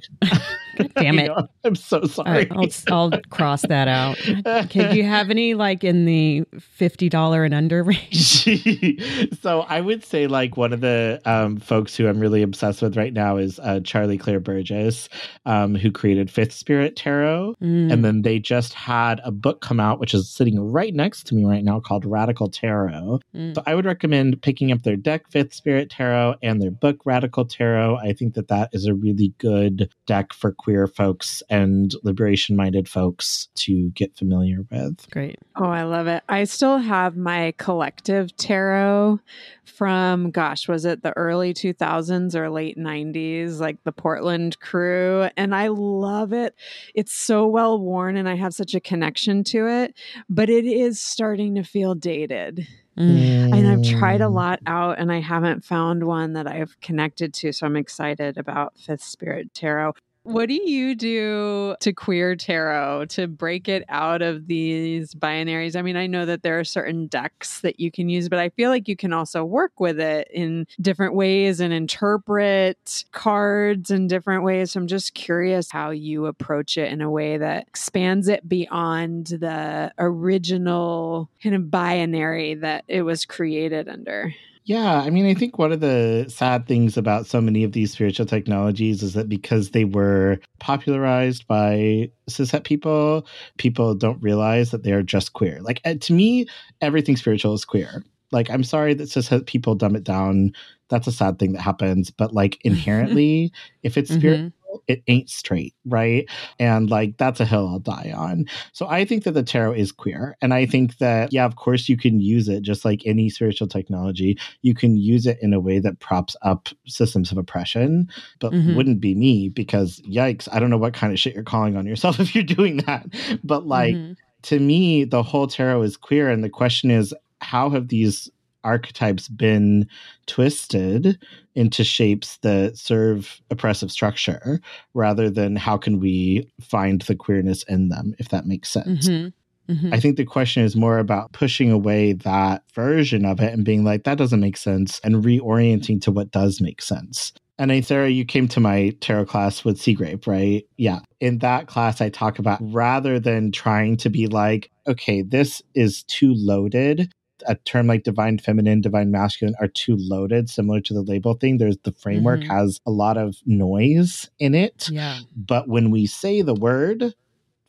God damn it. I'm so sorry. Right, I'll, I'll, cross that out. Okay. Do you have any like in the $50 and under range? so I would say like one of the um, folks who I'm really obsessed with right now is uh, Charlie Claire Burgess, um, who created Fifth Spirit Tarot. Mm. And then they just had a book come out, which is sitting right next to me right now called Radical Tarot. Mm. So I would recommend picking up their deck, Fifth Spirit Tarot, and their book, Radical Tarot. I think that that is a really good deck for queer folks and liberation minded folks to get familiar with. Great. Oh, I love it. I still have my collective tarot from, gosh, was it the early 2000s or late 90s, like the Portland crew? And I love it. It's so well worn and I have such a connection to it, but it is starting to feel dated. Mm. And I've tried a mm. lot out and I haven't found one that I've connected to. So I'm excited about Fifth Spirit Tarot. What do you do to queer tarot to break it out of these binaries? I mean, I know that there are certain decks that you can use, but I feel like you can also work with it in different ways and interpret cards in different ways. So I'm just curious how you approach it in a way that expands it beyond the original kind of binary that it was created under. Yeah, I mean, I think one of the sad things about so many of these spiritual technologies is that because they were popularized by cishet people, people don't realize that they are just queer. Like, uh, to me, everything spiritual is queer. Like, I'm sorry that cishet people dumb it down. That's a sad thing that happens. But, like, inherently, if it's spiritual, it ain't straight, right? And like that's a hill I'll die on. So I think that the tarot is queer. And I think that, yeah, of course you can use it just like any spiritual technology. You can use it in a way that props up systems of oppression, but mm-hmm. wouldn't be me because yikes, I don't know what kind of shit you're calling on yourself if you're doing that. But like mm-hmm. to me, the whole tarot is queer. And the question is, how have these archetypes been twisted into shapes that serve oppressive structure rather than how can we find the queerness in them if that makes sense mm-hmm. Mm-hmm. I think the question is more about pushing away that version of it and being like, that doesn't make sense, and reorienting to what does make sense. And then, Sarah, you came to my tarot class with Seagrape, right? Yeah. In that class, I talk about rather than trying to be like, okay, this is too loaded, a term like divine feminine, divine masculine are too loaded, similar to the label thing. There's the framework mm-hmm. has a lot of noise in it. Yeah. But when we say the word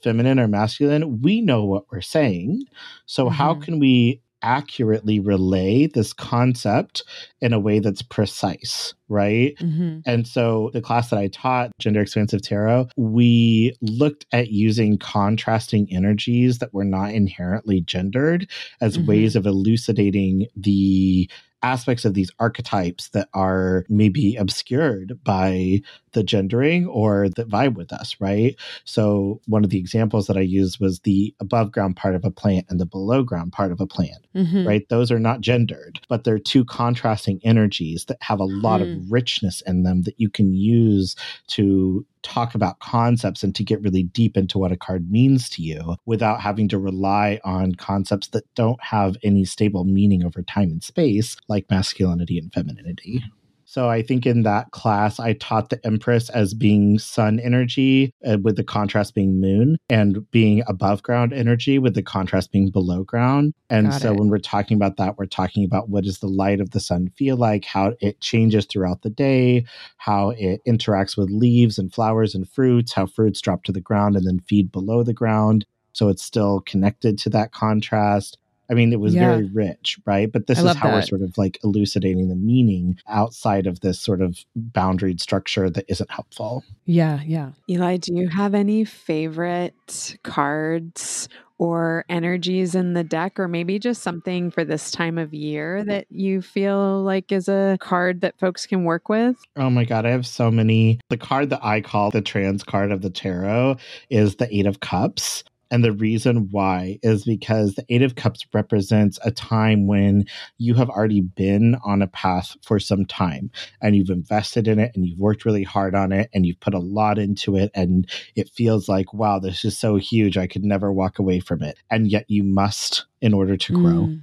feminine or masculine, we know what we're saying. So mm-hmm. how can we accurately relay this concept in a way that's precise, right? Mm-hmm. And so the class that I taught, Gender Expansive Tarot, we looked at using contrasting energies that were not inherently gendered as mm-hmm. ways of elucidating the aspects of these archetypes that are maybe obscured by the gendering or that vibe with us, right? So, one of the examples that I used was the above ground part of a plant and the below ground part of a plant, mm-hmm. right? Those are not gendered, but they're two contrasting energies that have a lot mm. of richness in them that you can use to talk about concepts and to get really deep into what a card means to you without having to rely on concepts that don't have any stable meaning over time and space, like masculinity and femininity. So I think in that class, I taught the Empress as being sun energy uh, with the contrast being moon and being above ground energy with the contrast being below ground. And Got so it. when we're talking about that, we're talking about what does the light of the sun feel like, how it changes throughout the day, how it interacts with leaves and flowers and fruits, how fruits drop to the ground and then feed below the ground. So it's still connected to that contrast I mean, it was yeah. very rich, right? But this I is how that. we're sort of like elucidating the meaning outside of this sort of boundaried structure that isn't helpful. Yeah, yeah. Eli, do you have any favorite cards or energies in the deck, or maybe just something for this time of year that you feel like is a card that folks can work with? Oh my God, I have so many. The card that I call the trans card of the tarot is the Eight of Cups. And the reason why is because the Eight of Cups represents a time when you have already been on a path for some time and you've invested in it and you've worked really hard on it and you've put a lot into it. And it feels like, wow, this is so huge. I could never walk away from it. And yet you must in order to grow. Mm,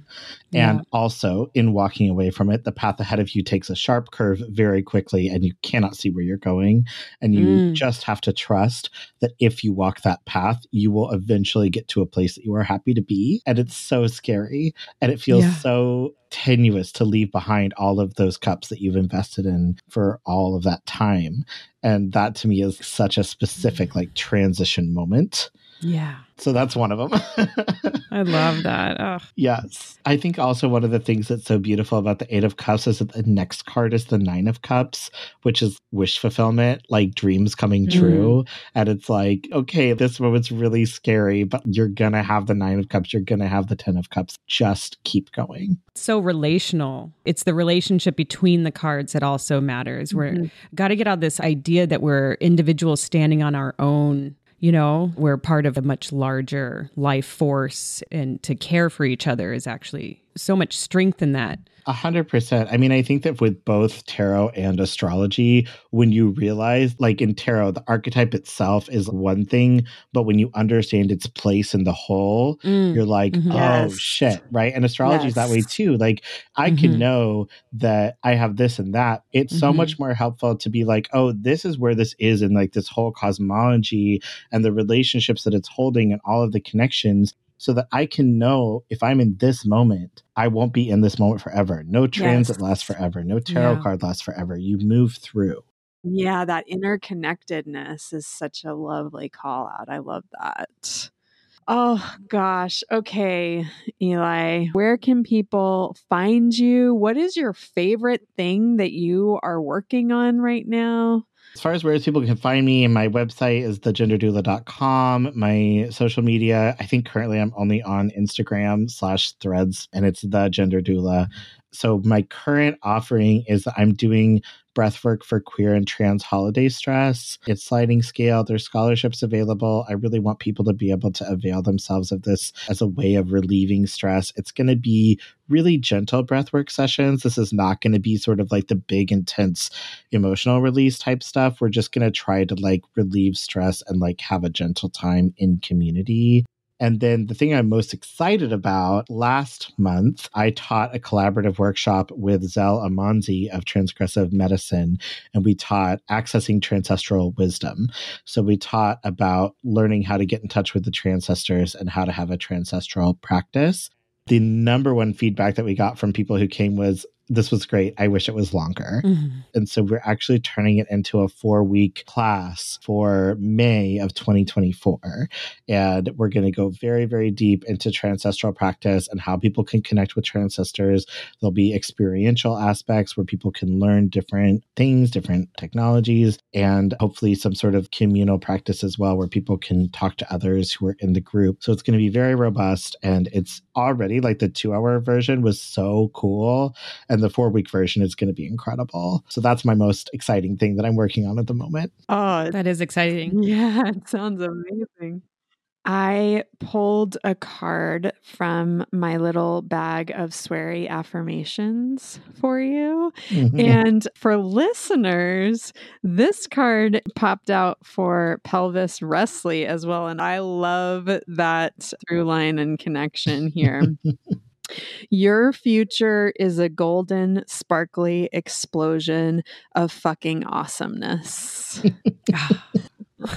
yeah. And also, in walking away from it, the path ahead of you takes a sharp curve very quickly and you cannot see where you're going. And you mm. just have to trust that if you walk that path, you will eventually get to a place that you are happy to be. And it's so scary. And it feels yeah. so tenuous to leave behind all of those cups that you've invested in for all of that time. And that to me is such a specific, like, transition moment. Yeah. So that's one of them. I love that. Ugh. Yes. I think also one of the things that's so beautiful about the Eight of Cups is that the next card is the Nine of Cups, which is wish fulfillment, like dreams coming mm. true. And it's like, okay, this moment's really scary, but you're going to have the Nine of Cups, you're going to have the Ten of Cups. Just keep going. So relational. It's the relationship between the cards that also matters. Mm-hmm. We're got to get out this idea that we're individuals standing on our own you know, we're part of a much larger life force, and to care for each other is actually so much strength in that. A hundred percent. I mean, I think that with both tarot and astrology, when you realize, like in tarot, the archetype itself is one thing, but when you understand its place in the whole, mm. you're like, mm-hmm. oh yes. shit, right? And astrology yes. is that way too. Like, I mm-hmm. can know that I have this and that. It's mm-hmm. so much mm-hmm. more helpful to be like, oh, this is where this is in like this whole cosmology and the relationships that it's holding and all of the connections so that I can know if I'm in this moment, I won't be in this moment forever. No transit yes. lasts forever. No tarot yeah. card lasts forever. You move through. Yeah, that interconnectedness is such a lovely call out. I love that. Oh gosh. Okay, Eli, where can people find you? What is your favorite thing that you are working on right now? As far as where people can find me, my website is thegenderdoula.com. My social media, I think currently I'm only on Instagram slash threads, and it's the gender doula. So my current offering is I'm doing breathwork for queer and trans holiday stress. It's sliding scale. There's scholarships available. I really want people to be able to avail themselves of this as a way of relieving stress. It's going to be really gentle breathwork sessions. This is not going to be sort of like the big, intense emotional release type stuff. We're just going to try to like relieve stress and like have a gentle time in community And then the thing I'm most excited about last month, I taught a collaborative workshop with Zell Amanzi of Transgressive Medicine, and we taught accessing transcestral wisdom. So we taught about learning how to get in touch with the transcestors and how to have a transcestral practice the number one feedback that we got from people who came was this was great. I wish it was longer. Mm-hmm. And so we're actually turning it into a four week class for May of 2024. And we're going to go very, very deep into transcestral practice and how people can connect with transcestors. There'll be experiential aspects where people can learn different things, different technologies, and hopefully some sort of communal practice as well, where people can talk to others who are in the group. So it's going to be very robust. And it's already like the two hour version was so cool. And and the four week version is going to be incredible. So that's my most exciting thing that I'm working on at the moment. Oh, that is exciting. Yeah, it sounds amazing. I pulled a card from my little bag of sweary affirmations for you. Mm-hmm. And for listeners, this card popped out for Pelvis Wrestly as well. And I love that through line and connection here. Your future is a golden, sparkly explosion of fucking awesomeness.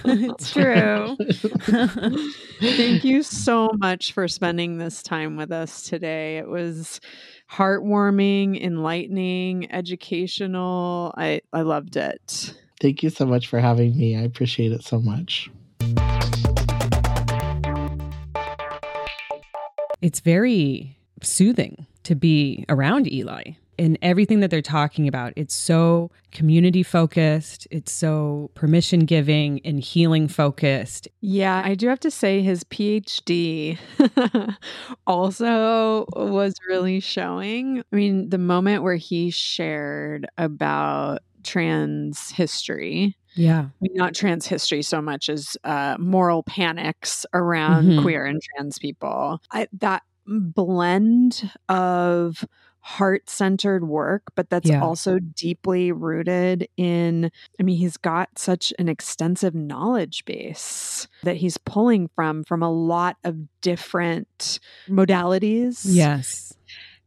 it's true. Thank you so much for spending this time with us today. It was heartwarming, enlightening, educational. I, I loved it. Thank you so much for having me. I appreciate it so much. It's very soothing to be around Eli and everything that they're talking about. It's so community focused, it's so permission giving and healing focused. Yeah, I do have to say his PhD also was really showing. I mean, the moment where he shared about trans history. Yeah. I mean, not trans history so much as uh, moral panics around mm-hmm. queer and trans people. I, that blend of heart centered work, but that's yeah. also deeply rooted in. I mean, he's got such an extensive knowledge base that he's pulling from from a lot of different modalities. Yes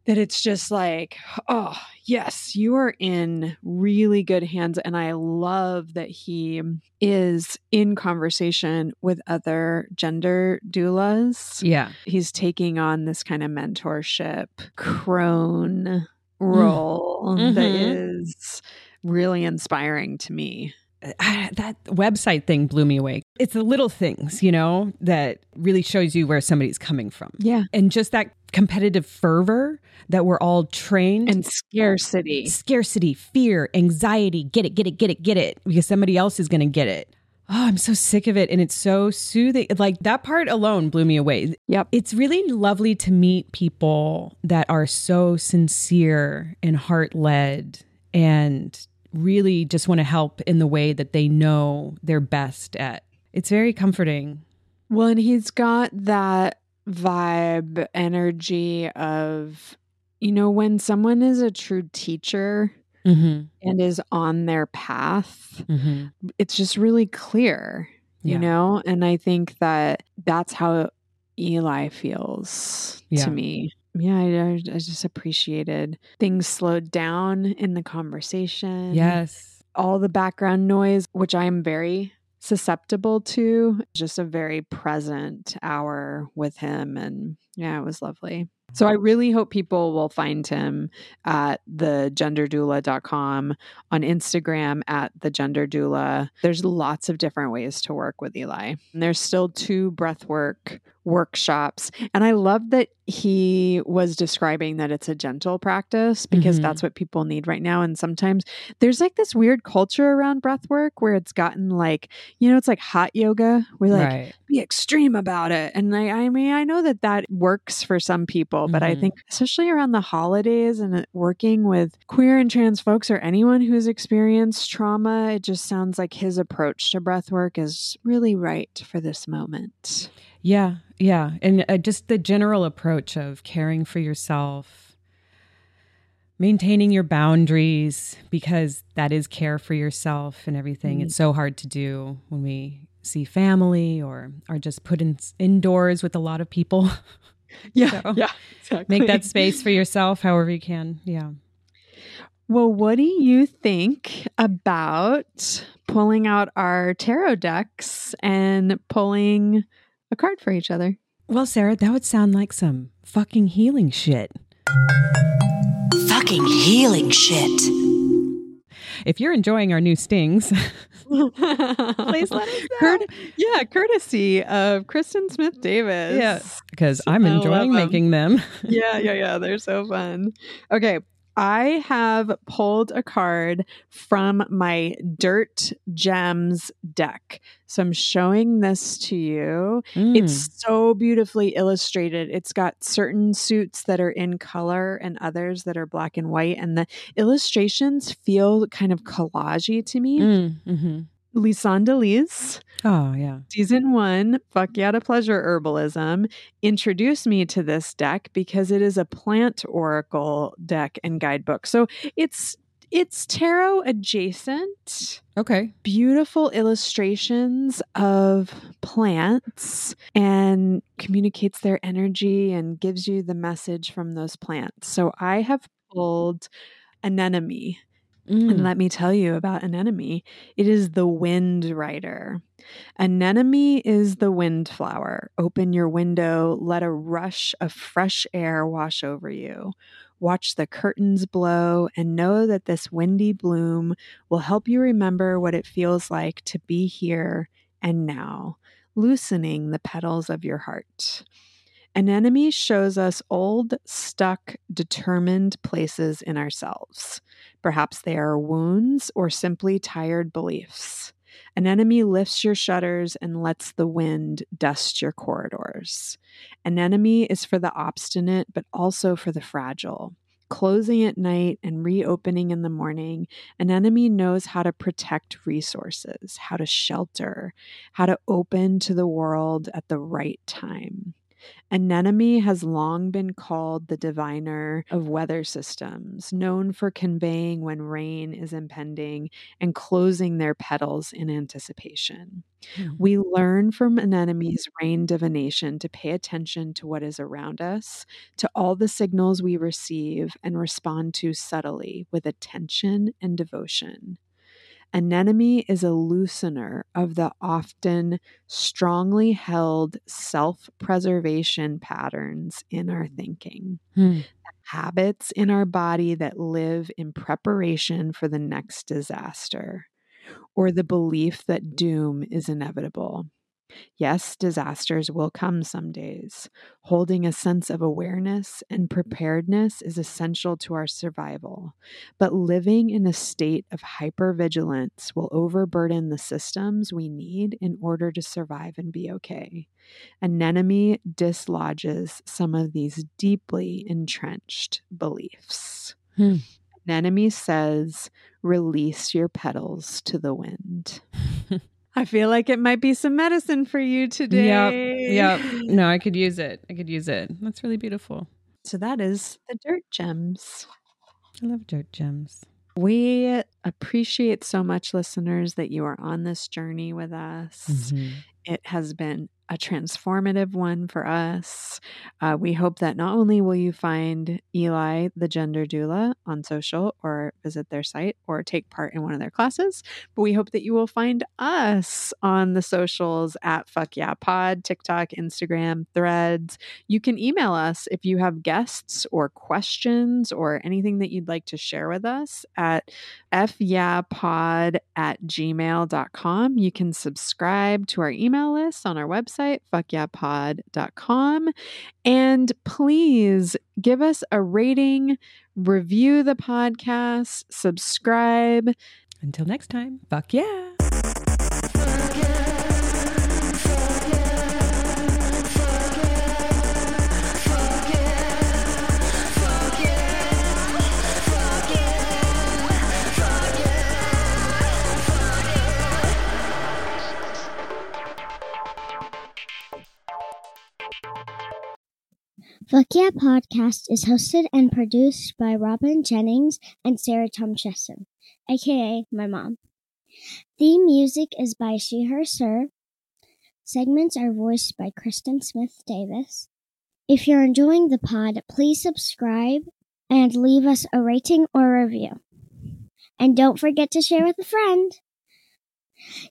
that it's just like, oh, yes, you are in really good hands. And I love that he is in conversation with other gender doulas. Yeah. He's taking on this kind of mentorship crone mm. role mm-hmm. that is really inspiring to me. I, that website thing blew me away. It's the little things, you know, that really shows you where somebody's coming from. Yeah. And just that competitive fervor that we're all trained and scarcity. Scarcity, fear, anxiety, get it, get it, get it, get it because somebody else is going to get it. Oh, I'm so sick of it. And it's so soothing. Like that part alone blew me away. Yep. It's really lovely to meet people that are so sincere and heart led and really just want to help in the way that they know they're best at. It's very comforting. Well, and he's got that vibe, energy of, you know, when someone is a true teacher mm-hmm. and is on their path, mm-hmm. it's just really clear, you yeah. know? And I think that that's how Eli feels yeah. to me yeah, I, I just appreciated things slowed down in the conversation. Yes. All the background noise, which I am very susceptible to, just a very present hour with him. And yeah, it was lovely. So I really hope people will find him at thegenderdoula.com, on Instagram at the gender doula. There's lots of different ways to work with Eli. And there's still two breathwork workshops. And I love that he was describing that it's a gentle practice because mm-hmm. that's what people need right now. And sometimes there's like this weird culture around breath work where it's gotten like, you know, it's like hot yoga. We're like, right. be extreme about it. And I, I mean, I know that that works for some people, but mm-hmm. I think especially around the holidays and working with queer and trans folks or anyone who's experienced trauma, it just sounds like his approach to breath work is really right for this moment. Yeah, yeah. And uh, just the general approach of caring for yourself, maintaining your boundaries, because that is care for yourself and everything. Mm. It's so hard to do when we see family or are just put in indoors with a lot of people. Yeah. So yeah. Exactly. Make that space for yourself however you can. Yeah. Well, what do you think about pulling out our tarot decks and pulling a card for each other? Well, Sarah, that would sound like some fucking healing shit. Fucking healing shit. If you're enjoying our new stings, please let us know. yeah, courtesy of Kristen Smith Davis. Yeah, because I'm enjoying making them. yeah, yeah, yeah. They're so fun. Okay, I have pulled a card from my Dirt Gems deck. So I'm showing this to you. Mm. It's so beautifully illustrated. It's got certain suits that are in color and others that are black and white. And the illustrations feel kind of collagey to me. Mm, mm-hmm. Lisan Delise. Oh, yeah. Season one, Fuck Yeah to Pleasure Herbalism, introduced me to this deck because it is a plant oracle deck and guidebook. So it's it's tarot adjacent. Okay. Beautiful illustrations of plants and communicates their energy and gives you the message from those plants. So I have pulled anemone Mm. And let me tell you about anemone. It is the wind rider. Anemone is the wind flower. Open your window, let a rush of fresh air wash over you. Watch the curtains blow and know that this windy bloom will help you remember what it feels like to be here and now, loosening the petals of your heart. Anemone shows us old, stuck, determined places in ourselves. Perhaps they are wounds or simply tired beliefs. Anemone lifts your shutters and lets the wind dust your corridors. Anemone is for the obstinate, but also for the fragile. Closing at night and reopening in the morning, anemone knows how to protect resources, how to shelter, how to open to the world at the right time. Anemone has long been called the diviner of weather systems, known for conveying when rain is impending and closing their petals in anticipation. Mm-hmm. We learn from anemone's rain divination to pay attention to what is around us, to all the signals we receive, and respond to subtly with attention and devotion. Anemone is a loosener of the often strongly held self preservation patterns in our thinking, hmm. habits in our body that live in preparation for the next disaster, or the belief that doom is inevitable. Yes, disasters will come some days. Holding a sense of awareness and preparedness is essential to our survival. But living in a state of hypervigilance will overburden the systems we need in order to survive and be okay. Anemone dislodges some of these deeply entrenched beliefs. Hmm. Anemone says, release your petals to the wind. I feel like it might be some medicine for you today. Yep. Yep. No, I could use it. I could use it. That's really beautiful. So that is the dirt gems. I love dirt gems. We appreciate so much, listeners, that you are on this journey with us. Mm-hmm. It has been a transformative one for us. Uh, we hope that not only will you find Eli, the gender doula, on social or visit their site or take part in one of their classes, but we hope that you will find us on the socials at Fuck Yeah Pod, TikTok, Instagram, Threads. You can email us if you have guests or questions or anything that you'd like to share with us at fyapod at gmail.com. You can subscribe to our email list on our website, fuckyeahpod.com. And please give us a rating, review the podcast, subscribe. Until next time, fuck yeah. Fuck Yeah Podcast is hosted and produced by Robin Jennings and Sarah Tomcheson, aka my mom. The music is by She Her Sir Segments are voiced by Kristen Smith Davis. If you're enjoying the pod, please subscribe and leave us a rating or review. And don't forget to share with a friend.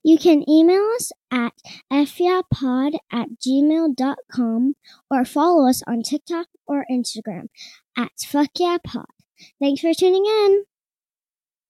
You can email us at fyapod at gmail.com or follow us on TikTok or Instagram at fuckyeahpod. Thanks for tuning in.